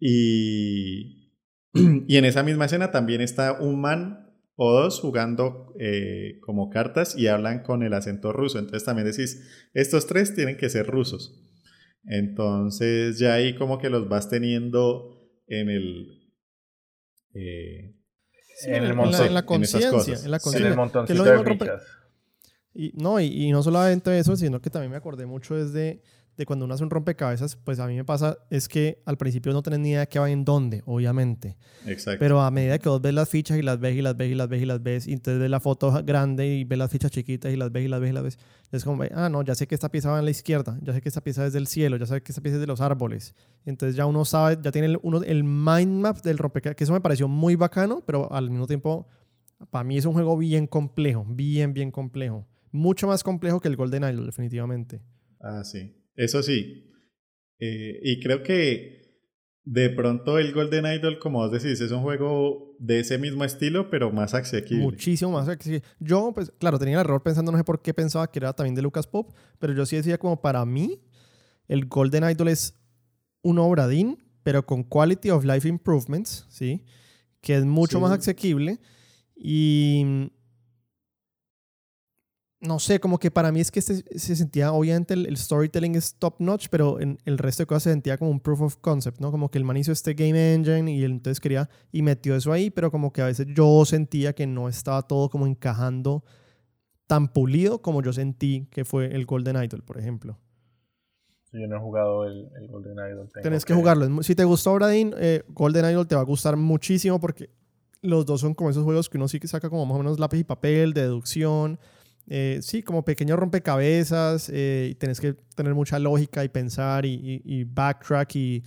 [SPEAKER 3] y, y en esa misma escena también está un man o dos jugando eh, como cartas y hablan con el acento ruso. Entonces también decís, estos tres tienen que ser rusos. Entonces ya ahí como que los vas teniendo en el...
[SPEAKER 2] Eh, en, el montón,
[SPEAKER 1] en, la, conciencia. En, la conciencia.
[SPEAKER 2] En el de
[SPEAKER 1] Y, no, y, y, no solamente eso, sino que también me acordé mucho desde de cuando uno hace un rompecabezas, pues a mí me pasa es que al principio no tenés ni idea de qué va en dónde, obviamente.
[SPEAKER 3] Exacto.
[SPEAKER 1] Pero a medida que vos ves las fichas y las ves y las ves y las ves y las ves, y entonces ves la foto grande y ves las fichas chiquitas y las ves y las ves y las ves, es como, ah, no, ya sé que esta pieza va en la izquierda, ya sé que esta pieza es del cielo, ya sé que esta pieza es de los árboles. Entonces ya uno sabe, ya tiene el, uno, el mind map del rompecabezas, que eso me pareció muy bacano, pero al mismo tiempo, para mí es un juego bien complejo, bien, bien complejo. Mucho más complejo que el Golden Idol, definitivamente.
[SPEAKER 3] Ah, sí. Eso sí. Eh, y creo que de pronto el Golden Idol, como vos decís, es un juego de ese mismo estilo, pero más asequible.
[SPEAKER 1] Muchísimo más asequible. Yo, pues, claro, tenía el error pensando, no sé por qué pensaba que era también de Lucas Pop, pero yo sí decía como para mí, el Golden Idol es un obradín, pero con quality of life improvements, ¿sí? Que es mucho más asequible. Y no sé, como que para mí es que este, se sentía, obviamente el, storytelling es top notch, pero en el resto de cosas se sentía como un proof of concept, ¿no? Como que el man hizo este game engine y entonces quería y metió eso ahí, pero como que a veces yo sentía que no estaba todo como encajando tan pulido como yo sentí que fue el Golden Idol, por ejemplo.
[SPEAKER 2] yo no he jugado el, Golden Idol.
[SPEAKER 1] Tenés que, jugarlo. Si te gustó Bradin, eh, Golden Idol te va a gustar muchísimo porque los dos son como esos juegos que uno sí que saca como más o menos lápiz y papel, deducción eh, sí, como pequeños rompecabezas, eh, y tenés que tener mucha lógica y pensar y, backtrack y,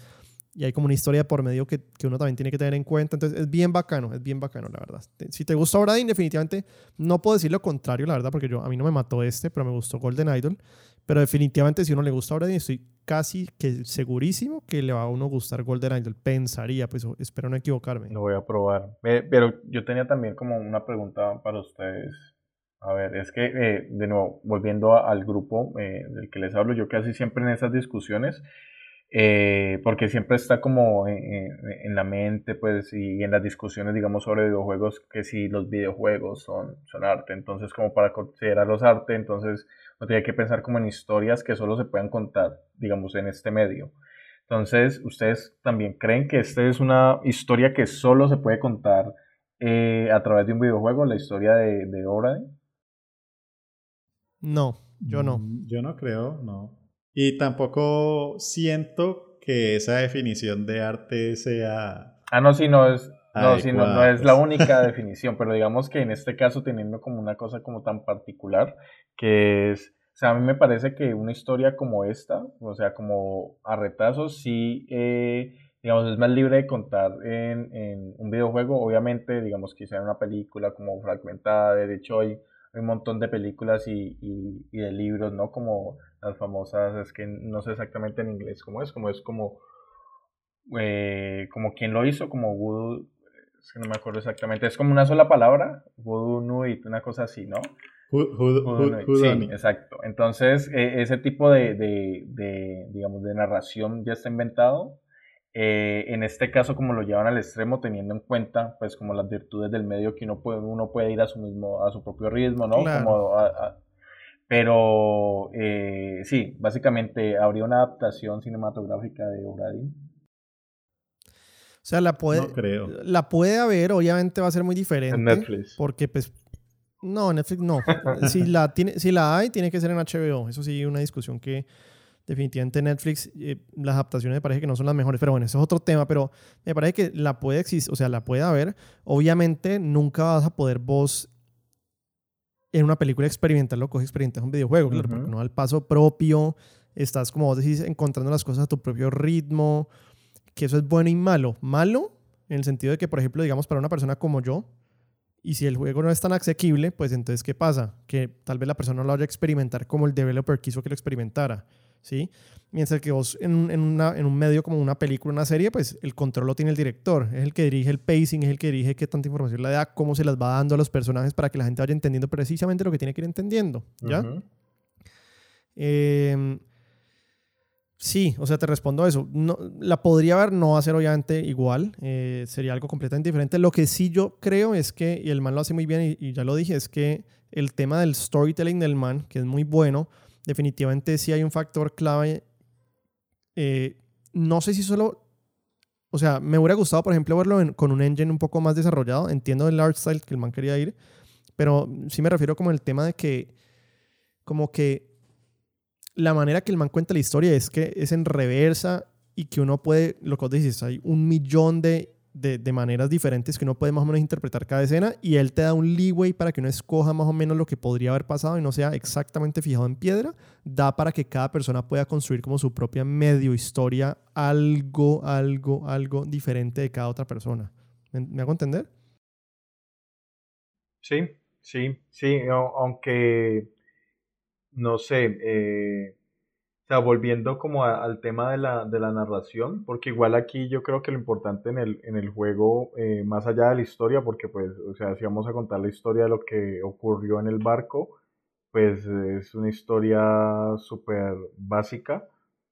[SPEAKER 1] y, hay como una historia por medio que, que, uno también tiene que tener en cuenta. Entonces es bien bacano, es bien bacano, la verdad. Si te gusta Bradin, definitivamente no puedo decir lo contrario, la verdad, porque yo, a mí no me mató este, pero me gustó Golden Idol. Pero definitivamente si uno le gusta Bradin, estoy casi que segurísimo que le va a uno gustar Golden Idol. Pensaría, pues espero no equivocarme.
[SPEAKER 2] Lo voy a probar. Pero yo tenía también como una pregunta para ustedes a ver, es que, eh, de nuevo, volviendo al grupo eh, del que les hablo, yo casi siempre en esas discusiones Eh, porque siempre está como en, la mente, pues, y en las discusiones, digamos, sobre videojuegos, que si los videojuegos son, son arte. Entonces, como para considerarlos arte, entonces uno tiene que pensar como en historias que solo se puedan contar, digamos, en este medio. Entonces, ¿ustedes también creen que esta es una historia que solo se puede contar eh, a través de un videojuego, la historia de, de
[SPEAKER 1] No, yo no.
[SPEAKER 3] Mm, yo no creo, no. Y tampoco siento que esa definición de arte sea...
[SPEAKER 2] Ah, no, sí, no es, no, no, es la única definición, pero digamos que en este caso teniendo como una cosa como tan particular, que es, o sea, a mí me parece que una historia como esta, o sea, como a retazos, sí, eh, digamos, es más libre de contar en, en, un videojuego, obviamente, digamos, quizá en una película como fragmentada, de hecho hay, un montón de películas y, y de libros, ¿no? Como las famosas, es que no sé exactamente en inglés cómo es, como es como, eh, como quien lo hizo, como Voodoo, es que no me acuerdo exactamente, es como una sola palabra, Voodoo Nuit, una cosa así, ¿no? sí, exacto. Entonces, e, ese tipo de, de, de, digamos, de narración ya está inventado. Eh, en este caso, como lo llevan al extremo, teniendo en cuenta, pues, como las virtudes del medio que uno puede, uno puede ir a su mismo, a su propio ritmo, ¿no? Como pero eh, sí, básicamente habría una adaptación cinematográfica de Obradin.
[SPEAKER 1] O sea, la puede, la puede haber, obviamente va a ser muy diferente. En Netflix. Porque, pues, no, Netflix no. si, la tiene, si la hay, tiene que ser en HBO. Eso sí, una discusión que definitivamente Netflix, eh, las adaptaciones me parece que no son las mejores, pero bueno, eso es otro tema, pero me parece que la puede existir, o sea, la puede haber. Obviamente nunca vas a poder vos en una película experimental lo coges experimental un videojuego, claro, porque no al paso propio, estás como vos decís, encontrando las cosas a tu propio ritmo, que eso es bueno y malo. Malo en el sentido de que, por ejemplo, digamos, para una persona como yo, y si el juego no es tan asequible, pues entonces, ¿qué pasa? Que tal vez la persona no lo vaya a experimentar como el developer quiso que lo experimentara. ¿Sí? Mientras que vos en, en, una, en un medio como una película, una serie, pues el control lo tiene el director, es el que dirige el pacing, es el que dirige qué tanta información le da, cómo se las va dando a los personajes para que la gente vaya entendiendo precisamente lo que tiene que ir entendiendo, ¿ya? Em, sí, o sea, te respondo a eso. No, la podría haber, no va a ser obviamente igual, eh, sería algo completamente diferente. Lo que sí yo creo es que, y el man lo hace muy bien, y ya lo dije, es que el tema del storytelling del man, que es muy bueno, definitivamente sí hay un factor clave. Eh, no sé si solo... O sea, me hubiera gustado, por ejemplo, verlo con un engine un poco más desarrollado. Entiendo el art style que el man quería ir, pero sí me refiero como el tema de que, como que la manera que el man cuenta la historia es que es en reversa y que uno puede, lo que vos dices, hay un millón de de, maneras diferentes que uno puede más o menos interpretar cada escena y él te da un leeway para que uno escoja más o menos lo que podría haber pasado y no sea exactamente fijado en piedra, da para que cada persona pueda construir como su propia medio historia, algo, algo, algo diferente de cada otra persona. ¿Me, hago entender?
[SPEAKER 2] Sí, sí, sí, aunque no sé, eh, sea, volviendo como al tema de la, de la, narración, porque igual aquí yo creo que lo importante en el, en el juego, eh, más allá de la historia, porque pues, o sea, si vamos a contar la historia de lo que ocurrió en el barco, pues es una historia súper básica,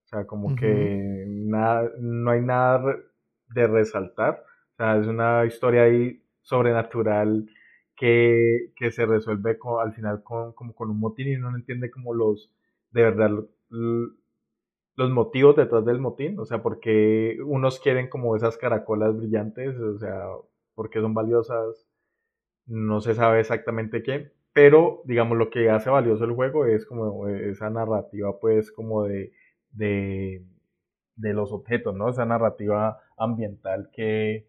[SPEAKER 2] o sea, como que nada, no hay nada de resaltar, o sea, es una historia ahí sobrenatural que, que se resuelve al final con, como con un motín y uno no entiende como los, de verdad, los motivos detrás del motín, o sea, porque unos quieren como esas caracolas brillantes, o sea, porque son valiosas, no se sabe exactamente qué, pero digamos lo que hace valioso el juego es como esa narrativa pues como de, de, los objetos, ¿no? Esa narrativa ambiental que,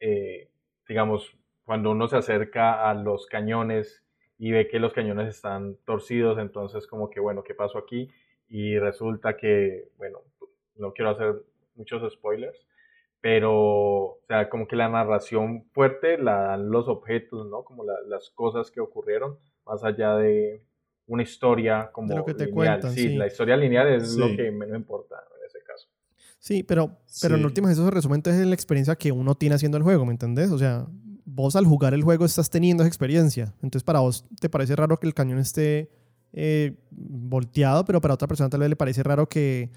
[SPEAKER 2] eh, digamos, cuando uno se acerca a los cañones y ve que los cañones están torcidos, entonces como que, bueno, ¿qué pasó aquí? Y resulta que, bueno, no quiero hacer muchos spoilers, pero, o sea, como que la narración fuerte la dan los objetos, ¿no? Como las cosas que ocurrieron, más allá de una historia como
[SPEAKER 1] lo que te lineal.
[SPEAKER 2] sí, la historia lineal es lo que menos importa en ese caso.
[SPEAKER 1] Sí, pero, pero en últimas eso se resume entonces en la experiencia que uno tiene haciendo el juego, ¿me entendés? O sea, vos al jugar el juego estás teniendo esa experiencia. Entonces, para vos te parece raro que el cañón esté eh, volteado, pero para otra persona tal vez le parece raro que,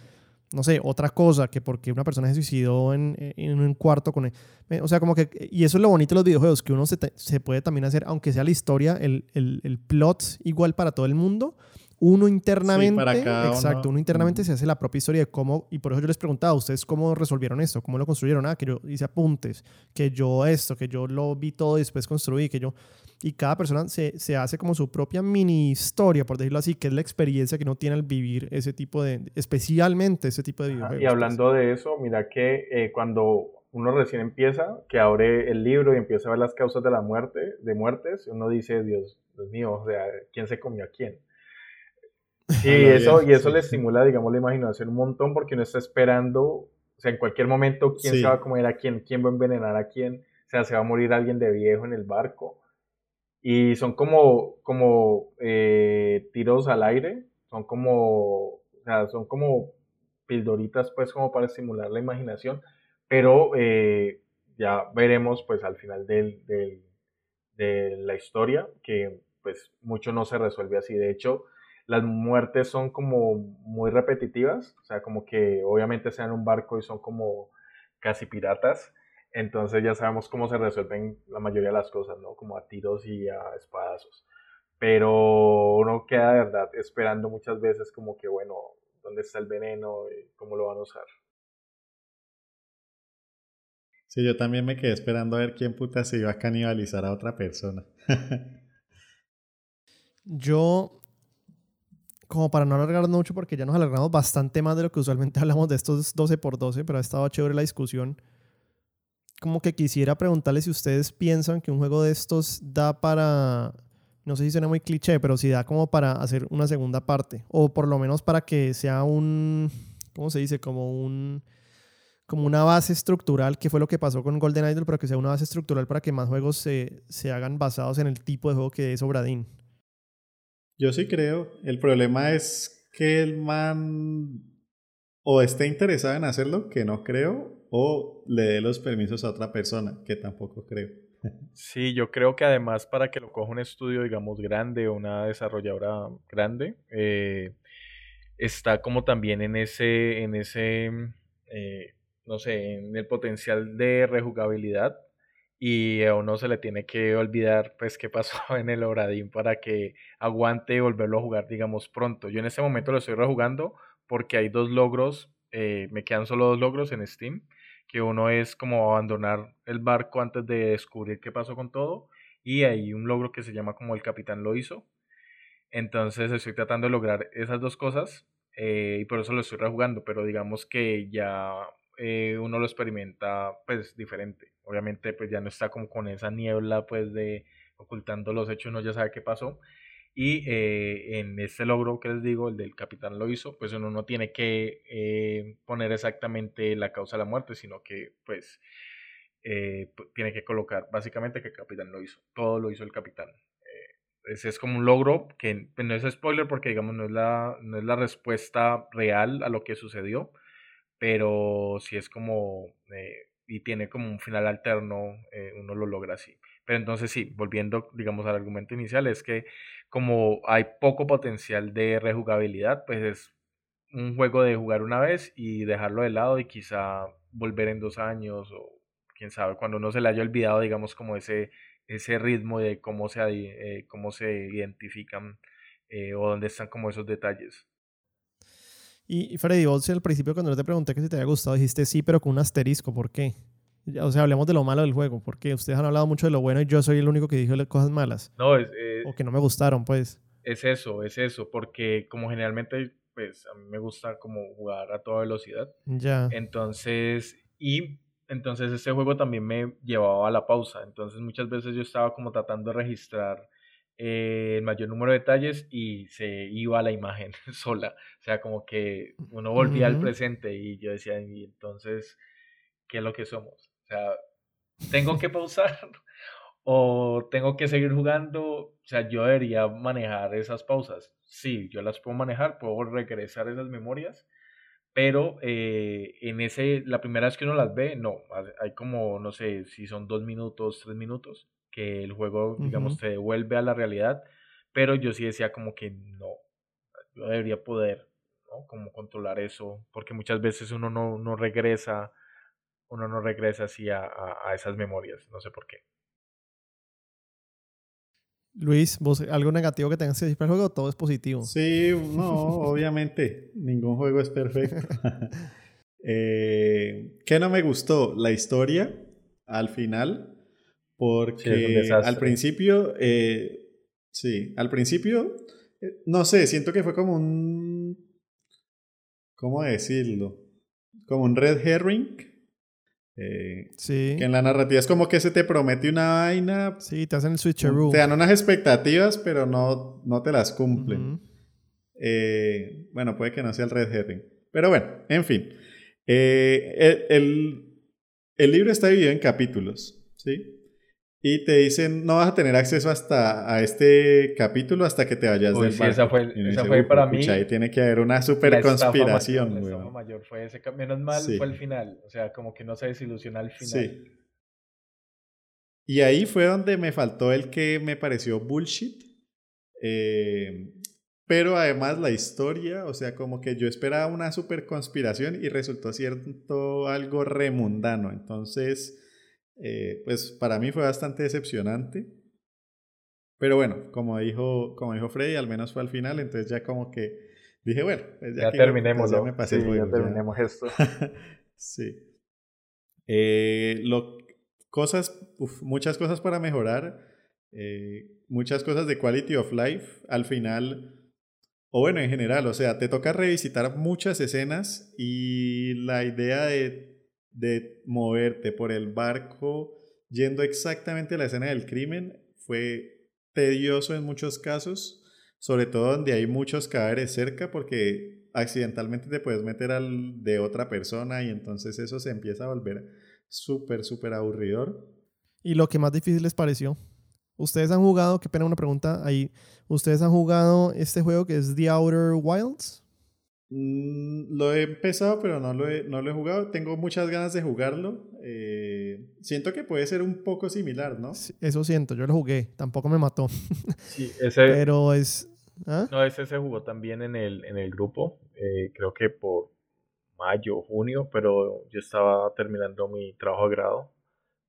[SPEAKER 1] no sé, otra cosa que porque una persona se suicidó en, en un cuarto con... Él. E, o sea, como que... Y eso es lo bonito de los videojuegos, que uno se, se puede también hacer, aunque sea la historia, el, el, el, plot igual para todo el mundo, uno internamente... exacto, uno, internamente se hace la propia historia de cómo... Y por eso yo les preguntaba a ustedes cómo resolvieron esto, cómo lo construyeron. Ah, que yo hice apuntes, que yo esto, que yo lo vi todo y después construí, que yo y cada persona se, se, hace como su propia mini historia, por decirlo así, que es la experiencia que uno tiene al vivir ese tipo de, especialmente ese tipo de videojuegos.
[SPEAKER 2] Y hablando de eso, mira que eh, cuando uno recién empieza, que abre el libro y empieza a ver las causas de la muerte, de muertes, uno dice, Dios, Dios mío, o sea, ¿quién se comió a quién? Sí, eso, y eso le estimula, digamos, la imaginación un montón porque uno está esperando, o sea, en cualquier momento, quién se va a comer a quién, quién va a envenenar a quién, o sea, se va a morir alguien de viejo en el barco. Y son como, como eh, tiros al aire, son como, o sea, son como pildoritas pues como para estimular la imaginación, pero eh, ya veremos pues al final del, del, de la historia que pues mucho no se resuelve así. De hecho, las muertes son como muy repetitivas, o sea, como que obviamente sean un barco y son como casi piratas. Entonces ya sabemos cómo se resuelven la mayoría de las cosas, ¿no? Como a tiros y a espadazos. Pero uno queda de verdad esperando muchas veces como que, bueno, ¿dónde está el veneno? ¿Cómo lo van a usar?
[SPEAKER 3] Sí, yo también me quedé esperando a ver quién puta se iba a canibalizar a otra persona.
[SPEAKER 1] yo, como para no alargarnos mucho, porque ya nos alargamos bastante más de lo que usualmente hablamos de estos 12 por 12, pero ha estado chévere la discusión como que quisiera preguntarles si ustedes piensan que un juego de estos da para, no sé si suena muy cliché, pero si da como para hacer una segunda parte, o por lo menos para que sea un, ¿cómo se dice? Como un como una base estructural, que fue lo que pasó con Golden Idol, pero que sea una base estructural para que más juegos se, se hagan basados en el tipo de juego que es Obradín.
[SPEAKER 3] Yo sí creo. El problema es que el man o esté interesado en hacerlo, que no creo, o le dé los permisos a otra persona, que tampoco creo.
[SPEAKER 2] Sí, yo creo que además para que lo coja un estudio, digamos, grande o una desarrolladora grande, eh, está como también en ese, en ese, eh, no sé, en el potencial de rejugabilidad y a uno se le tiene que olvidar pues qué pasó en el Obradín para que aguante volverlo a jugar, digamos, pronto. Yo en este momento lo estoy rejugando porque hay dos logros, eh, me quedan solo dos logros en Steam que uno es como abandonar el barco antes de descubrir qué pasó con todo y hay un logro que se llama como el capitán lo hizo. Entonces estoy tratando de lograr esas dos cosas eh, y por eso lo estoy rejugando, pero digamos que ya eh, uno lo experimenta pues diferente. Obviamente pues ya no está como con esa niebla pues de ocultando los hechos, uno ya sabe qué pasó y eh, en este logro que les digo, el del capitán lo hizo, pues uno no tiene que eh, poner exactamente la causa de la muerte, sino que pues eh, tiene que colocar básicamente que el capitán lo hizo. Todo lo hizo el capitán. ese es como un logro que pues, no es spoiler porque digamos no es, la, no es la respuesta real a lo que sucedió, pero sí es como... y tiene como un final alterno, uno lo logra así. Pero entonces sí, volviendo, digamos, al argumento inicial, es que como hay poco potencial de rejugabilidad, pues es un juego de jugar una vez y dejarlo de lado y quizá volver en dos años o quién sabe, cuando uno se le haya olvidado, digamos, como ese, ese ritmo de cómo se, eh, cómo se identifican eh, o dónde están como esos detalles.
[SPEAKER 1] Y Freddy, vos al principio cuando yo te pregunté que si te había gustado, dijiste sí, pero con un asterisco, ¿por qué? O sea, hablemos de lo malo del juego, porque ustedes han hablado mucho de lo bueno y yo soy el único que dijo cosas malas.
[SPEAKER 2] No, es,
[SPEAKER 1] o que no me gustaron, pues.
[SPEAKER 2] Es eso, es eso, porque como generalmente, pues a mí me gusta como jugar a toda velocidad.
[SPEAKER 1] Ya.
[SPEAKER 2] Entonces, y entonces este juego también me llevaba a la pausa. Entonces muchas veces yo estaba como tratando de registrar eh, el mayor número de detalles y se iba a la imagen sola. O sea, como que uno volvía al presente y yo decía, y entonces, ¿qué es lo que somos? O sea, tengo que pausar o tengo que seguir jugando. O sea, yo debería manejar esas pausas. Sí, yo las puedo manejar, puedo regresar esas memorias, pero eh, en ese, la primera vez que uno las ve, no, hay como, no sé, si son dos minutos, tres minutos, que el juego, digamos, te devuelve a la realidad, pero yo sí decía como que no, yo debería poder, ¿no? Como controlar eso, porque muchas veces uno no, no regresa, uno no regresa así a, a, esas memorias, no sé por qué.
[SPEAKER 1] Luis, ¿vos algo negativo que tengas que decir para el juego? Todo es positivo.
[SPEAKER 3] Sí, no, obviamente, ningún juego es perfecto. eh, ¿Qué no me gustó? La historia al final, porque al principio, eh, sí, al principio, eh, no sé, siento que fue como un, ¿cómo decirlo? Como un red herring. Eh, sí. Que en la narrativa es como que se te promete una vaina.
[SPEAKER 1] Sí, te hacen el switcheroo.
[SPEAKER 3] Te dan unas expectativas, pero no, no te las cumplen. bueno, puede que no sea el red herring. Pero bueno, en fin. el, el libro está dividido en capítulos, ¿sí? Y te dicen, no vas a tener acceso hasta a este capítulo hasta que te vayas del
[SPEAKER 2] sí, esa fue, esa fue para mí.
[SPEAKER 3] Ahí tiene que haber una super conspiración.
[SPEAKER 2] Mayor, fue ese, menos mal fue el final. O sea, como que no se desilusiona al final. Sí.
[SPEAKER 3] Y ahí fue donde me faltó el que me pareció bullshit. Eh, pero además la historia, o sea, como que yo esperaba una super conspiración y resultó cierto algo remundano. Entonces, eh, pues para mí fue bastante decepcionante. Pero bueno, como dijo, como dijo Freddy, al menos fue al final, entonces ya como que dije, bueno, pues
[SPEAKER 2] ya, terminemos, ya me pasé ya terminemos esto.
[SPEAKER 3] sí. Eh, lo, cosas, muchas cosas para mejorar, eh, muchas cosas de quality of life. Al final, o bueno, en general, o sea, te toca revisitar muchas escenas y la idea de, de moverte por el barco yendo exactamente a la escena del crimen fue tedioso en muchos casos, sobre todo donde hay muchos cadáveres cerca porque accidentalmente te puedes meter al de otra persona y entonces eso se empieza a volver súper, súper aburridor.
[SPEAKER 1] ¿Y lo que más difícil les pareció? ¿Ustedes han jugado, qué pena una pregunta ahí, ¿ustedes han jugado este juego que es The Outer Wilds?
[SPEAKER 3] Mm, lo he empezado, pero no lo he, no lo he jugado. Tengo muchas ganas de jugarlo. Eh, siento que puede ser un poco similar, ¿no?
[SPEAKER 1] eso siento, yo lo jugué, tampoco me mató. Sí, ese, pero es...
[SPEAKER 2] ¿ah? No, ese se jugó también en el, en el grupo, eh, creo que por mayo, junio, pero yo estaba terminando mi trabajo de grado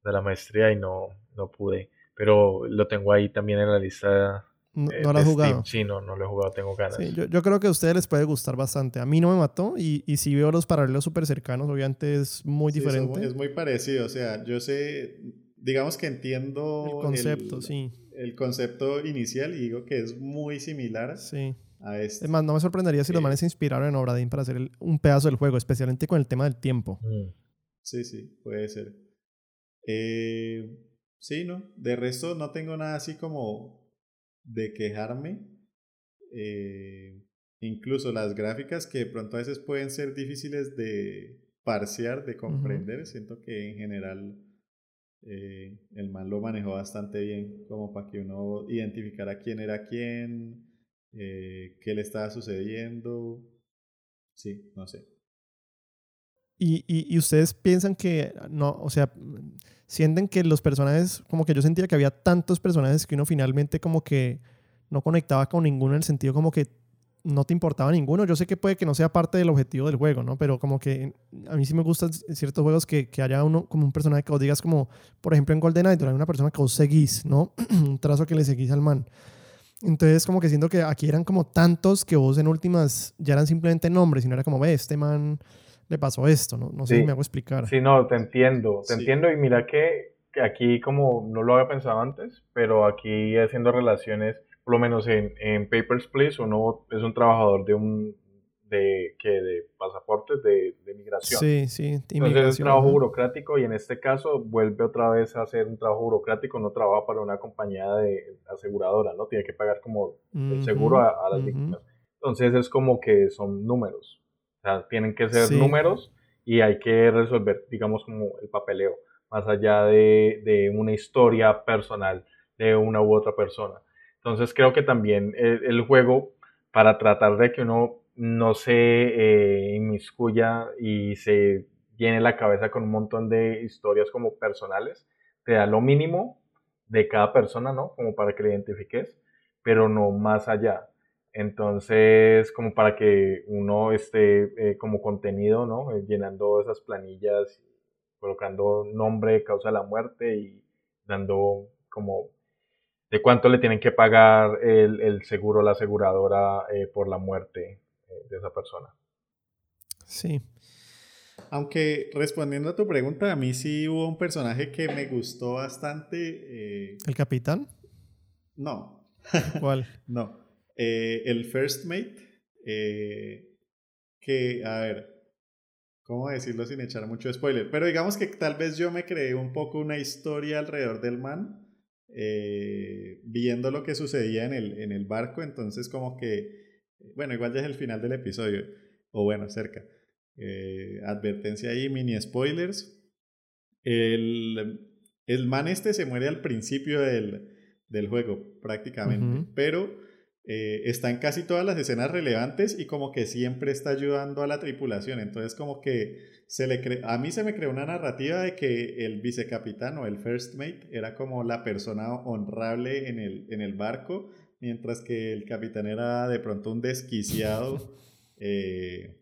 [SPEAKER 2] de la maestría y no, no pude. Pero lo tengo ahí también en la lista.
[SPEAKER 1] No, eh, lo has jugado.
[SPEAKER 2] Sí, no, no lo he jugado, tengo ganas.
[SPEAKER 1] Sí, yo, yo, creo que a ustedes les puede gustar bastante. A mí no me mató y, y si veo los paralelos súper cercanos, obviamente es muy diferente.
[SPEAKER 3] Es muy parecido, o sea, yo sé, digamos que entiendo
[SPEAKER 1] el concepto, sí.
[SPEAKER 3] El concepto inicial y digo que es muy similar
[SPEAKER 1] sí.
[SPEAKER 3] a este.
[SPEAKER 1] Es más, no me sorprendería si los manes se inspiraron en Obradín para hacer un pedazo del juego, especialmente con el tema del tiempo. Mm.
[SPEAKER 3] Sí, sí, puede ser. Eh, Sí, ¿no? De resto no tengo nada así como de quejarme. Eh, incluso las gráficas que de pronto a veces pueden ser difíciles de parsear, de comprender. Siento que en general eh, el man lo manejó bastante bien, como para que uno identificara quién era quién, eh, qué le estaba sucediendo. Sí, no sé.
[SPEAKER 1] Y, y, y, ustedes piensan que, no, o sea, sienten que los personajes, como que yo sentía que había tantos personajes que uno finalmente como que no conectaba con ninguno en el sentido como que no te importaba ninguno. Yo sé que puede que no sea parte del objetivo del juego, ¿no? Pero como que a mí sí me gustan ciertos juegos que, que haya uno como un personaje que vos digas como, por ejemplo en Golden Idol hay una persona que vos seguís, ¿no? un trazo que le seguís al man. Entonces como que siento que aquí eran como tantos que vos en últimas ya eran simplemente nombres, y no era como, ve, este man le pasó esto, no, no sé si me hago explicar.
[SPEAKER 2] Sí, no, te entiendo, te entiendo y mira que, aquí como no lo había pensado antes, pero aquí haciendo relaciones, por lo menos en, en Papers, Please, uno es un trabajador de un de que de pasaportes de, de migración.
[SPEAKER 1] Sí, sí,
[SPEAKER 2] Entonces es un trabajo burocrático y en este caso vuelve otra vez a hacer un trabajo burocrático, no trabaja para una compañía de aseguradora, ¿no? Tiene que pagar como el seguro a, las víctimas. Entonces es como que son números tienen que ser números y hay que resolver, digamos, como el papeleo, más allá de, de, una historia personal de una u otra persona. Entonces creo que también el, juego, para tratar de que uno no se eh, inmiscuya y se llene la cabeza con un montón de historias como personales, te da lo mínimo de cada persona, ¿no? Como para que le identifiques, pero no más allá. Entonces, como para que uno esté eh, como contenido, ¿no? Eh, llenando esas planillas, colocando nombre, causa de la muerte y dando como de cuánto le tienen que pagar el, el seguro, la aseguradora eh, por la muerte de esa persona.
[SPEAKER 1] Sí.
[SPEAKER 3] Aunque respondiendo a tu pregunta, a mí sí hubo un personaje que me gustó bastante.
[SPEAKER 1] ¿El capitán?
[SPEAKER 3] No.
[SPEAKER 1] ¿Cuál?
[SPEAKER 3] no. Eh, el First Mate, eh, que, a ver, ¿cómo decirlo sin echar mucho spoiler? Pero digamos que tal vez yo me creé un poco una historia alrededor del man, eh, viendo lo que sucedía en el, en el barco, entonces como que, bueno, igual ya es el final del episodio, o bueno, cerca. advertencia ahí, mini spoilers. El, el man este se muere al principio del, del juego, prácticamente, pero eh, está en casi todas las escenas relevantes y como que siempre está ayudando a la tripulación. Entonces como que se le a mí se me creó una narrativa de que el vicecapitán o el first mate era como la persona honrable en el, en el barco, mientras que el capitán era de pronto un desquiciado eh,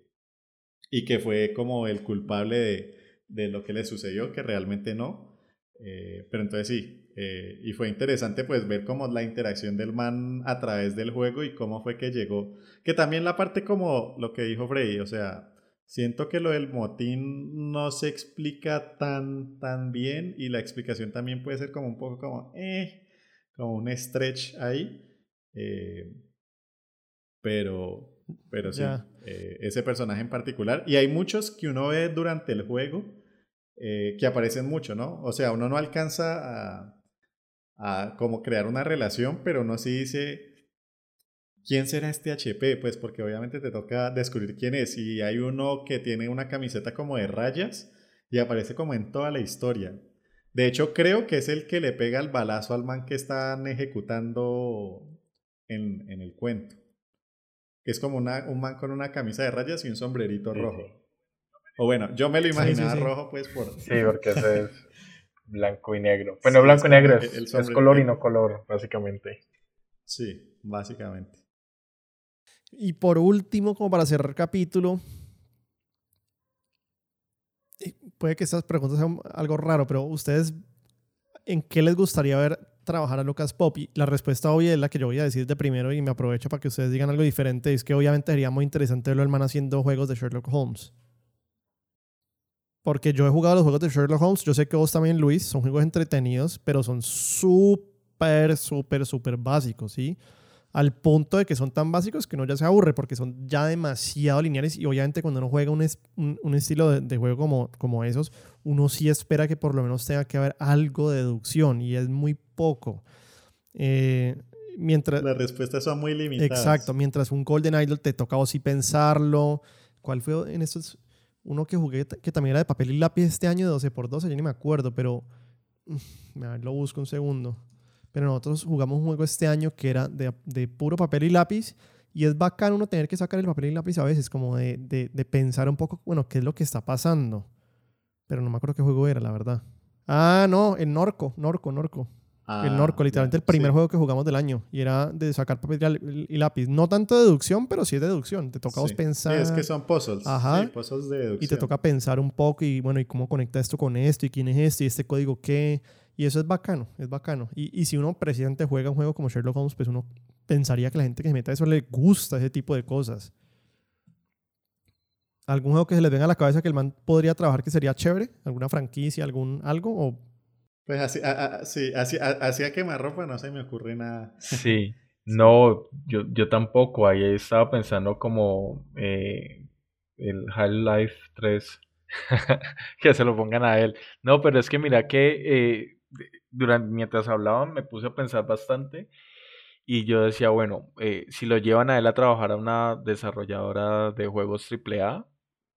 [SPEAKER 3] y que fue como el culpable de, de, lo que le sucedió, que realmente no. Eh, pero entonces sí, eh, y fue interesante pues ver como la interacción del man a través del juego y cómo fue que llegó. Que también la parte como lo que dijo Freddy, o sea, siento que lo del motín no se explica tan, tan bien y la explicación también puede ser como un poco como, eh, como un stretch ahí. Eh, pero, pero sí, eh, ese personaje en particular. Y hay muchos que uno ve durante el juego que aparecen mucho, ¿no? O sea, uno no alcanza a a como crear una relación, pero no si dice quién será este HP, pues porque obviamente te toca descubrir quién es. Y hay uno que tiene una camiseta como de rayas y aparece como en toda la historia. De hecho, creo que es el que le pega el balazo al man que están ejecutando en, en el cuento. Es como una, un man con una camisa de rayas y un sombrerito rojo. O bueno, yo me lo imaginaba rojo, pues por.
[SPEAKER 2] Sí, porque ese es blanco y negro. Bueno, blanco y negro es, color y no color, básicamente.
[SPEAKER 3] Sí, básicamente.
[SPEAKER 1] Y por último, como para cerrar el capítulo, puede que estas preguntas sean algo raro, pero ustedes, ¿en qué les gustaría ver trabajar a Lucas Pop? Y la respuesta obvia es la que yo voy a decir de primero y me aprovecho para que ustedes digan algo diferente. Es que obviamente sería muy interesante verlo hermano haciendo juegos de Sherlock Holmes. Porque yo he jugado los juegos de Sherlock Holmes, yo sé que vos también, Luis, son juegos entretenidos, pero son súper, súper, súper básicos, ¿sí? Al punto de que son tan básicos que uno ya se aburre porque son ya demasiado lineales y obviamente cuando uno juega un, un, estilo de, juego como, como esos, uno sí espera que por lo menos tenga que haber algo de deducción y es muy poco. Eh, mientras,
[SPEAKER 3] Las respuestas son muy limitadas.
[SPEAKER 1] Exacto, mientras un Golden Idol te toca o sí pensarlo. ¿Cuál fue en estos uno que jugué que también era de papel y lápiz este año de 12x12, yo ni me acuerdo, pero mm, a lo busco un segundo. Pero nosotros jugamos un juego este año que era de, de, puro papel y lápiz y es bacán uno tener que sacar el papel y lápiz a veces, como de, de, de pensar un poco, bueno, qué es lo que está pasando. Pero no me acuerdo qué juego era, la verdad. Ah, no, el Norco, Norco, Norco el ah, Norco, literalmente el primer juego que jugamos del año. Y era de sacar papel y lápiz. No tanto de deducción, pero sí es deducción. Te toca pensar.
[SPEAKER 3] es que son puzzles.
[SPEAKER 1] Ajá.
[SPEAKER 3] puzzles de deducción.
[SPEAKER 1] Y te toca pensar un poco y bueno, y cómo conecta esto con esto y quién es este y este código qué. Y eso es bacano, es bacano. Y, y si uno presidente juega un juego como Sherlock Holmes, pues uno pensaría que la gente que se meta a eso le gusta ese tipo de cosas. ¿Algún juego que se les venga a la cabeza que el man podría trabajar que sería chévere? ¿Alguna franquicia, algún algo? ¿O
[SPEAKER 3] pues así, a, sí, así, así a quemarropa no se me ocurre nada.
[SPEAKER 2] Sí, no, yo, yo tampoco. Ahí estaba pensando como eh, el Half-Life 3, que se lo pongan a él. No, pero es que mira que eh, durante, mientras hablaban me puse a pensar bastante y yo decía, bueno, eh, si lo llevan a él a trabajar a una desarrolladora de juegos AAA,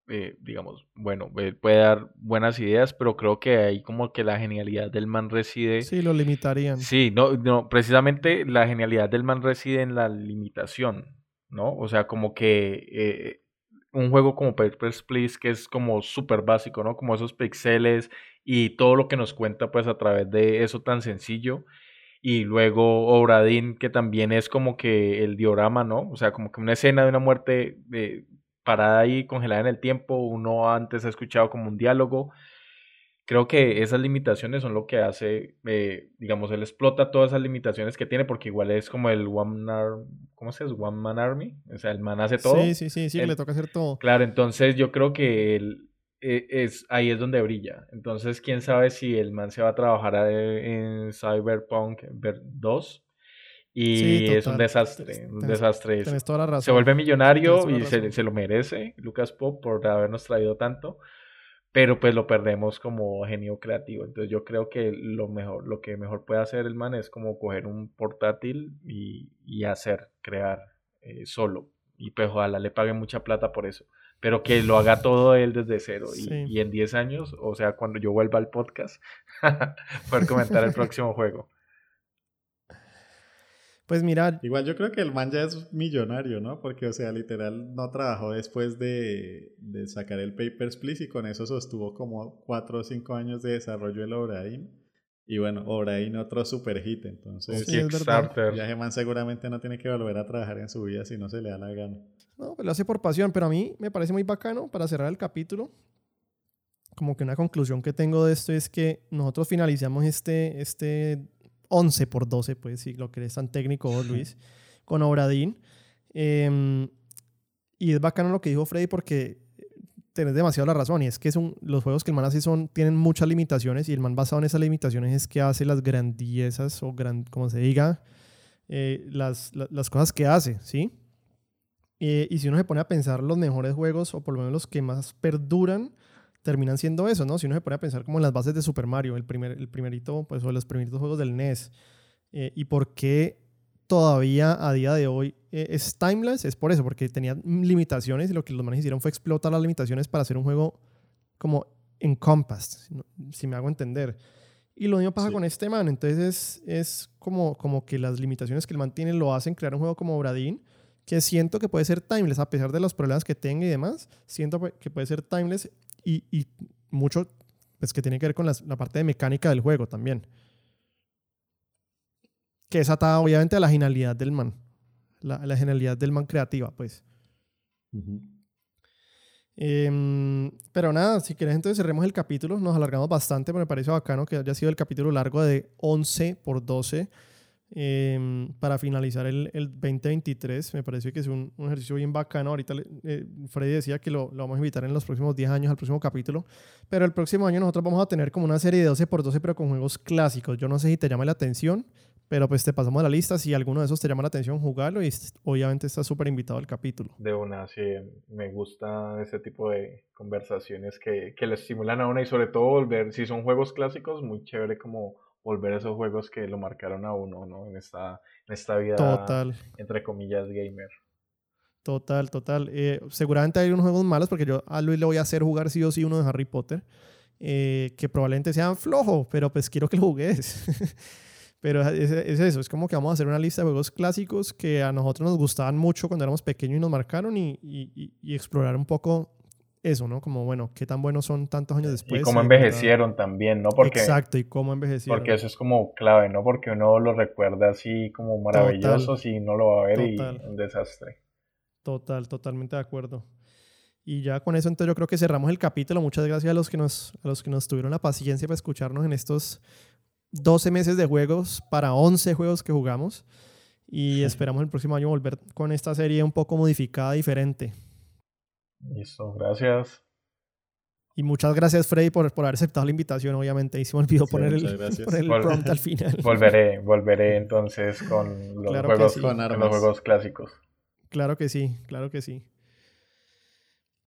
[SPEAKER 2] eh, digamos, bueno, él puede dar buenas ideas, pero creo que ahí como que la genialidad del man reside.
[SPEAKER 1] Sí, lo limitarían.
[SPEAKER 2] Sí, no, no, precisamente la genialidad del man reside en la limitación, ¿no? O sea, como que eh, un juego como Papers, Please, que es como súper básico, ¿no? Como esos pixeles y todo lo que nos cuenta, pues, a través de eso tan sencillo Y luego Obradín, que también es como que el diorama, ¿no? O sea, como que una escena de una muerte eh, parada ahí, congelada en el tiempo. Uno antes ha escuchado como un diálogo. Creo que esas limitaciones son lo que hace, eh, digamos, él explota todas esas limitaciones que tiene, porque igual es como el One Man, ¿cómo se dice? One Man Army. O sea, el man hace todo.
[SPEAKER 1] Sí, sí, sí, sí, le toca hacer todo.
[SPEAKER 2] Claro, entonces yo creo que él, e, es, ahí es donde brilla. Entonces, quién sabe si el man se va a trabajar en Cyberpunk 2 y es un desastre, un desastre. Se vuelve millonario y se, se, lo merece Lucas Pop por habernos traído tanto, pero pues lo perdemos como genio creativo. Entonces yo creo que lo mejor, lo que mejor puede hacer el man es como coger un portátil y, y hacer, crear eh, solo. Y pues ojalá le paguen mucha plata por eso pero que lo haga todo él desde cero. Y, en 10 años, o sea, cuando yo vuelva al podcast, poder comentar el próximo juego.
[SPEAKER 1] Pues mira.
[SPEAKER 3] Igual yo creo que el man ya es millonario, ¿no? Porque, o sea, literal no trabajó después de, de sacar el Papers, Please y con eso sostuvo como 4 o 5 años de desarrollo del Obraín. Y bueno, Obraín otro super hit, entonces.
[SPEAKER 2] Sí, Kickstarter.
[SPEAKER 3] Ya man seguramente no tiene que volver a trabajar en su vida si no se le da la gana.
[SPEAKER 1] No, pues lo hace por pasión, pero a mí me parece muy bacano para cerrar el capítulo. Como que una conclusión que tengo de esto es que nosotros finalizamos este, este 11 por 12, pues si lo que es tan técnico Luis, con Obradín. Em, y es bacano lo que dijo Freddy porque tenés demasiado la razón y es que son, los juegos que el man hace son, tienen muchas limitaciones y el man basado en esas limitaciones es que hace las grandiezas o gran, como se diga, eh, las, las, cosas que hace, ¿sí? Eh, y si uno se pone a pensar los mejores juegos o por lo menos los que más perduran, terminan siendo eso, ¿no? Si uno se pone a pensar como en las bases de Super Mario, el, primer, el primerito, pues o los primeritos juegos del NES, eh, y por qué todavía a día de hoy eh, es timeless, es por eso, porque tenía limitaciones y lo que los manes hicieron fue explotar las limitaciones para hacer un juego como encompassed, si me hago entender. Y lo mismo pasa con este man, entonces es, es, como, como que las limitaciones que el man tiene lo hacen crear un juego como Bradin, que siento que puede ser timeless, a pesar de los problemas que tenga y demás, siento que puede ser timeless y, y mucho pues, que tiene que ver con la parte de mecánica del juego también. Que es atada obviamente a la genialidad del man, la, la genialidad del man creativa, pues. Em, pero nada, si quieres entonces cerremos el capítulo, nos alargamos bastante, pero me parece bacano que haya sido el capítulo largo de 11 por 12 em, para finalizar el, el, 2023. Me parece que es un, un ejercicio bien bacano. Ahorita eh, Freddy decía que lo, lo, vamos a invitar en los próximos 10 años al próximo capítulo, pero el próximo año nosotros vamos a tener como una serie de 12 por 12 pero con juegos clásicos. Yo no sé si te llama la atención. Pero pues te pasamos la lista. Si alguno de esos te llama la atención, jugarlo y obviamente estás súper invitado al capítulo.
[SPEAKER 2] De una, sí. Me gusta ese tipo de conversaciones que, que le estimulan a una y sobre todo volver, si son juegos clásicos, muy chévere como volver a esos juegos que lo marcaron a uno, ¿no? En esta, en esta vida, total. entre comillas, gamer.
[SPEAKER 1] Total, total. Eh, seguramente hay unos juegos malos porque yo a Luis le voy a hacer jugar sí o sí uno de Harry Potter. Eh, que probablemente sean flojos, pero pues quiero que lo jugues. Pero es, eso, es como que vamos a hacer una lista de juegos clásicos que a nosotros nos gustaban mucho cuando éramos pequeños y nos marcaron y, y, explorar un poco eso, ¿no? Como, bueno, qué tan buenos son tantos años después.
[SPEAKER 2] Y cómo envejecieron también, ¿no? Porque,
[SPEAKER 1] Exacto, y cómo envejecieron.
[SPEAKER 2] Porque eso es como clave, ¿no? Porque uno lo recuerda así como maravillosos y no lo va a ver y un desastre.
[SPEAKER 1] Total, totalmente de acuerdo. Y ya con eso entonces yo creo que cerramos el capítulo. Muchas gracias a los que nos, a los que nos tuvieron la paciencia para escucharnos en estos 12 meses de juegos para 11 juegos que jugamos. Y esperamos el próximo año volver con esta serie un poco modificada, diferente.
[SPEAKER 2] Listo, gracias.
[SPEAKER 1] Y muchas gracias, Freddy, por, por haber aceptado la invitación, obviamente. Y se me olvidó poner, el, prompt al final.
[SPEAKER 2] Volveré, volveré entonces con los, juegos, con los juegos clásicos.
[SPEAKER 1] Claro que sí, claro que sí.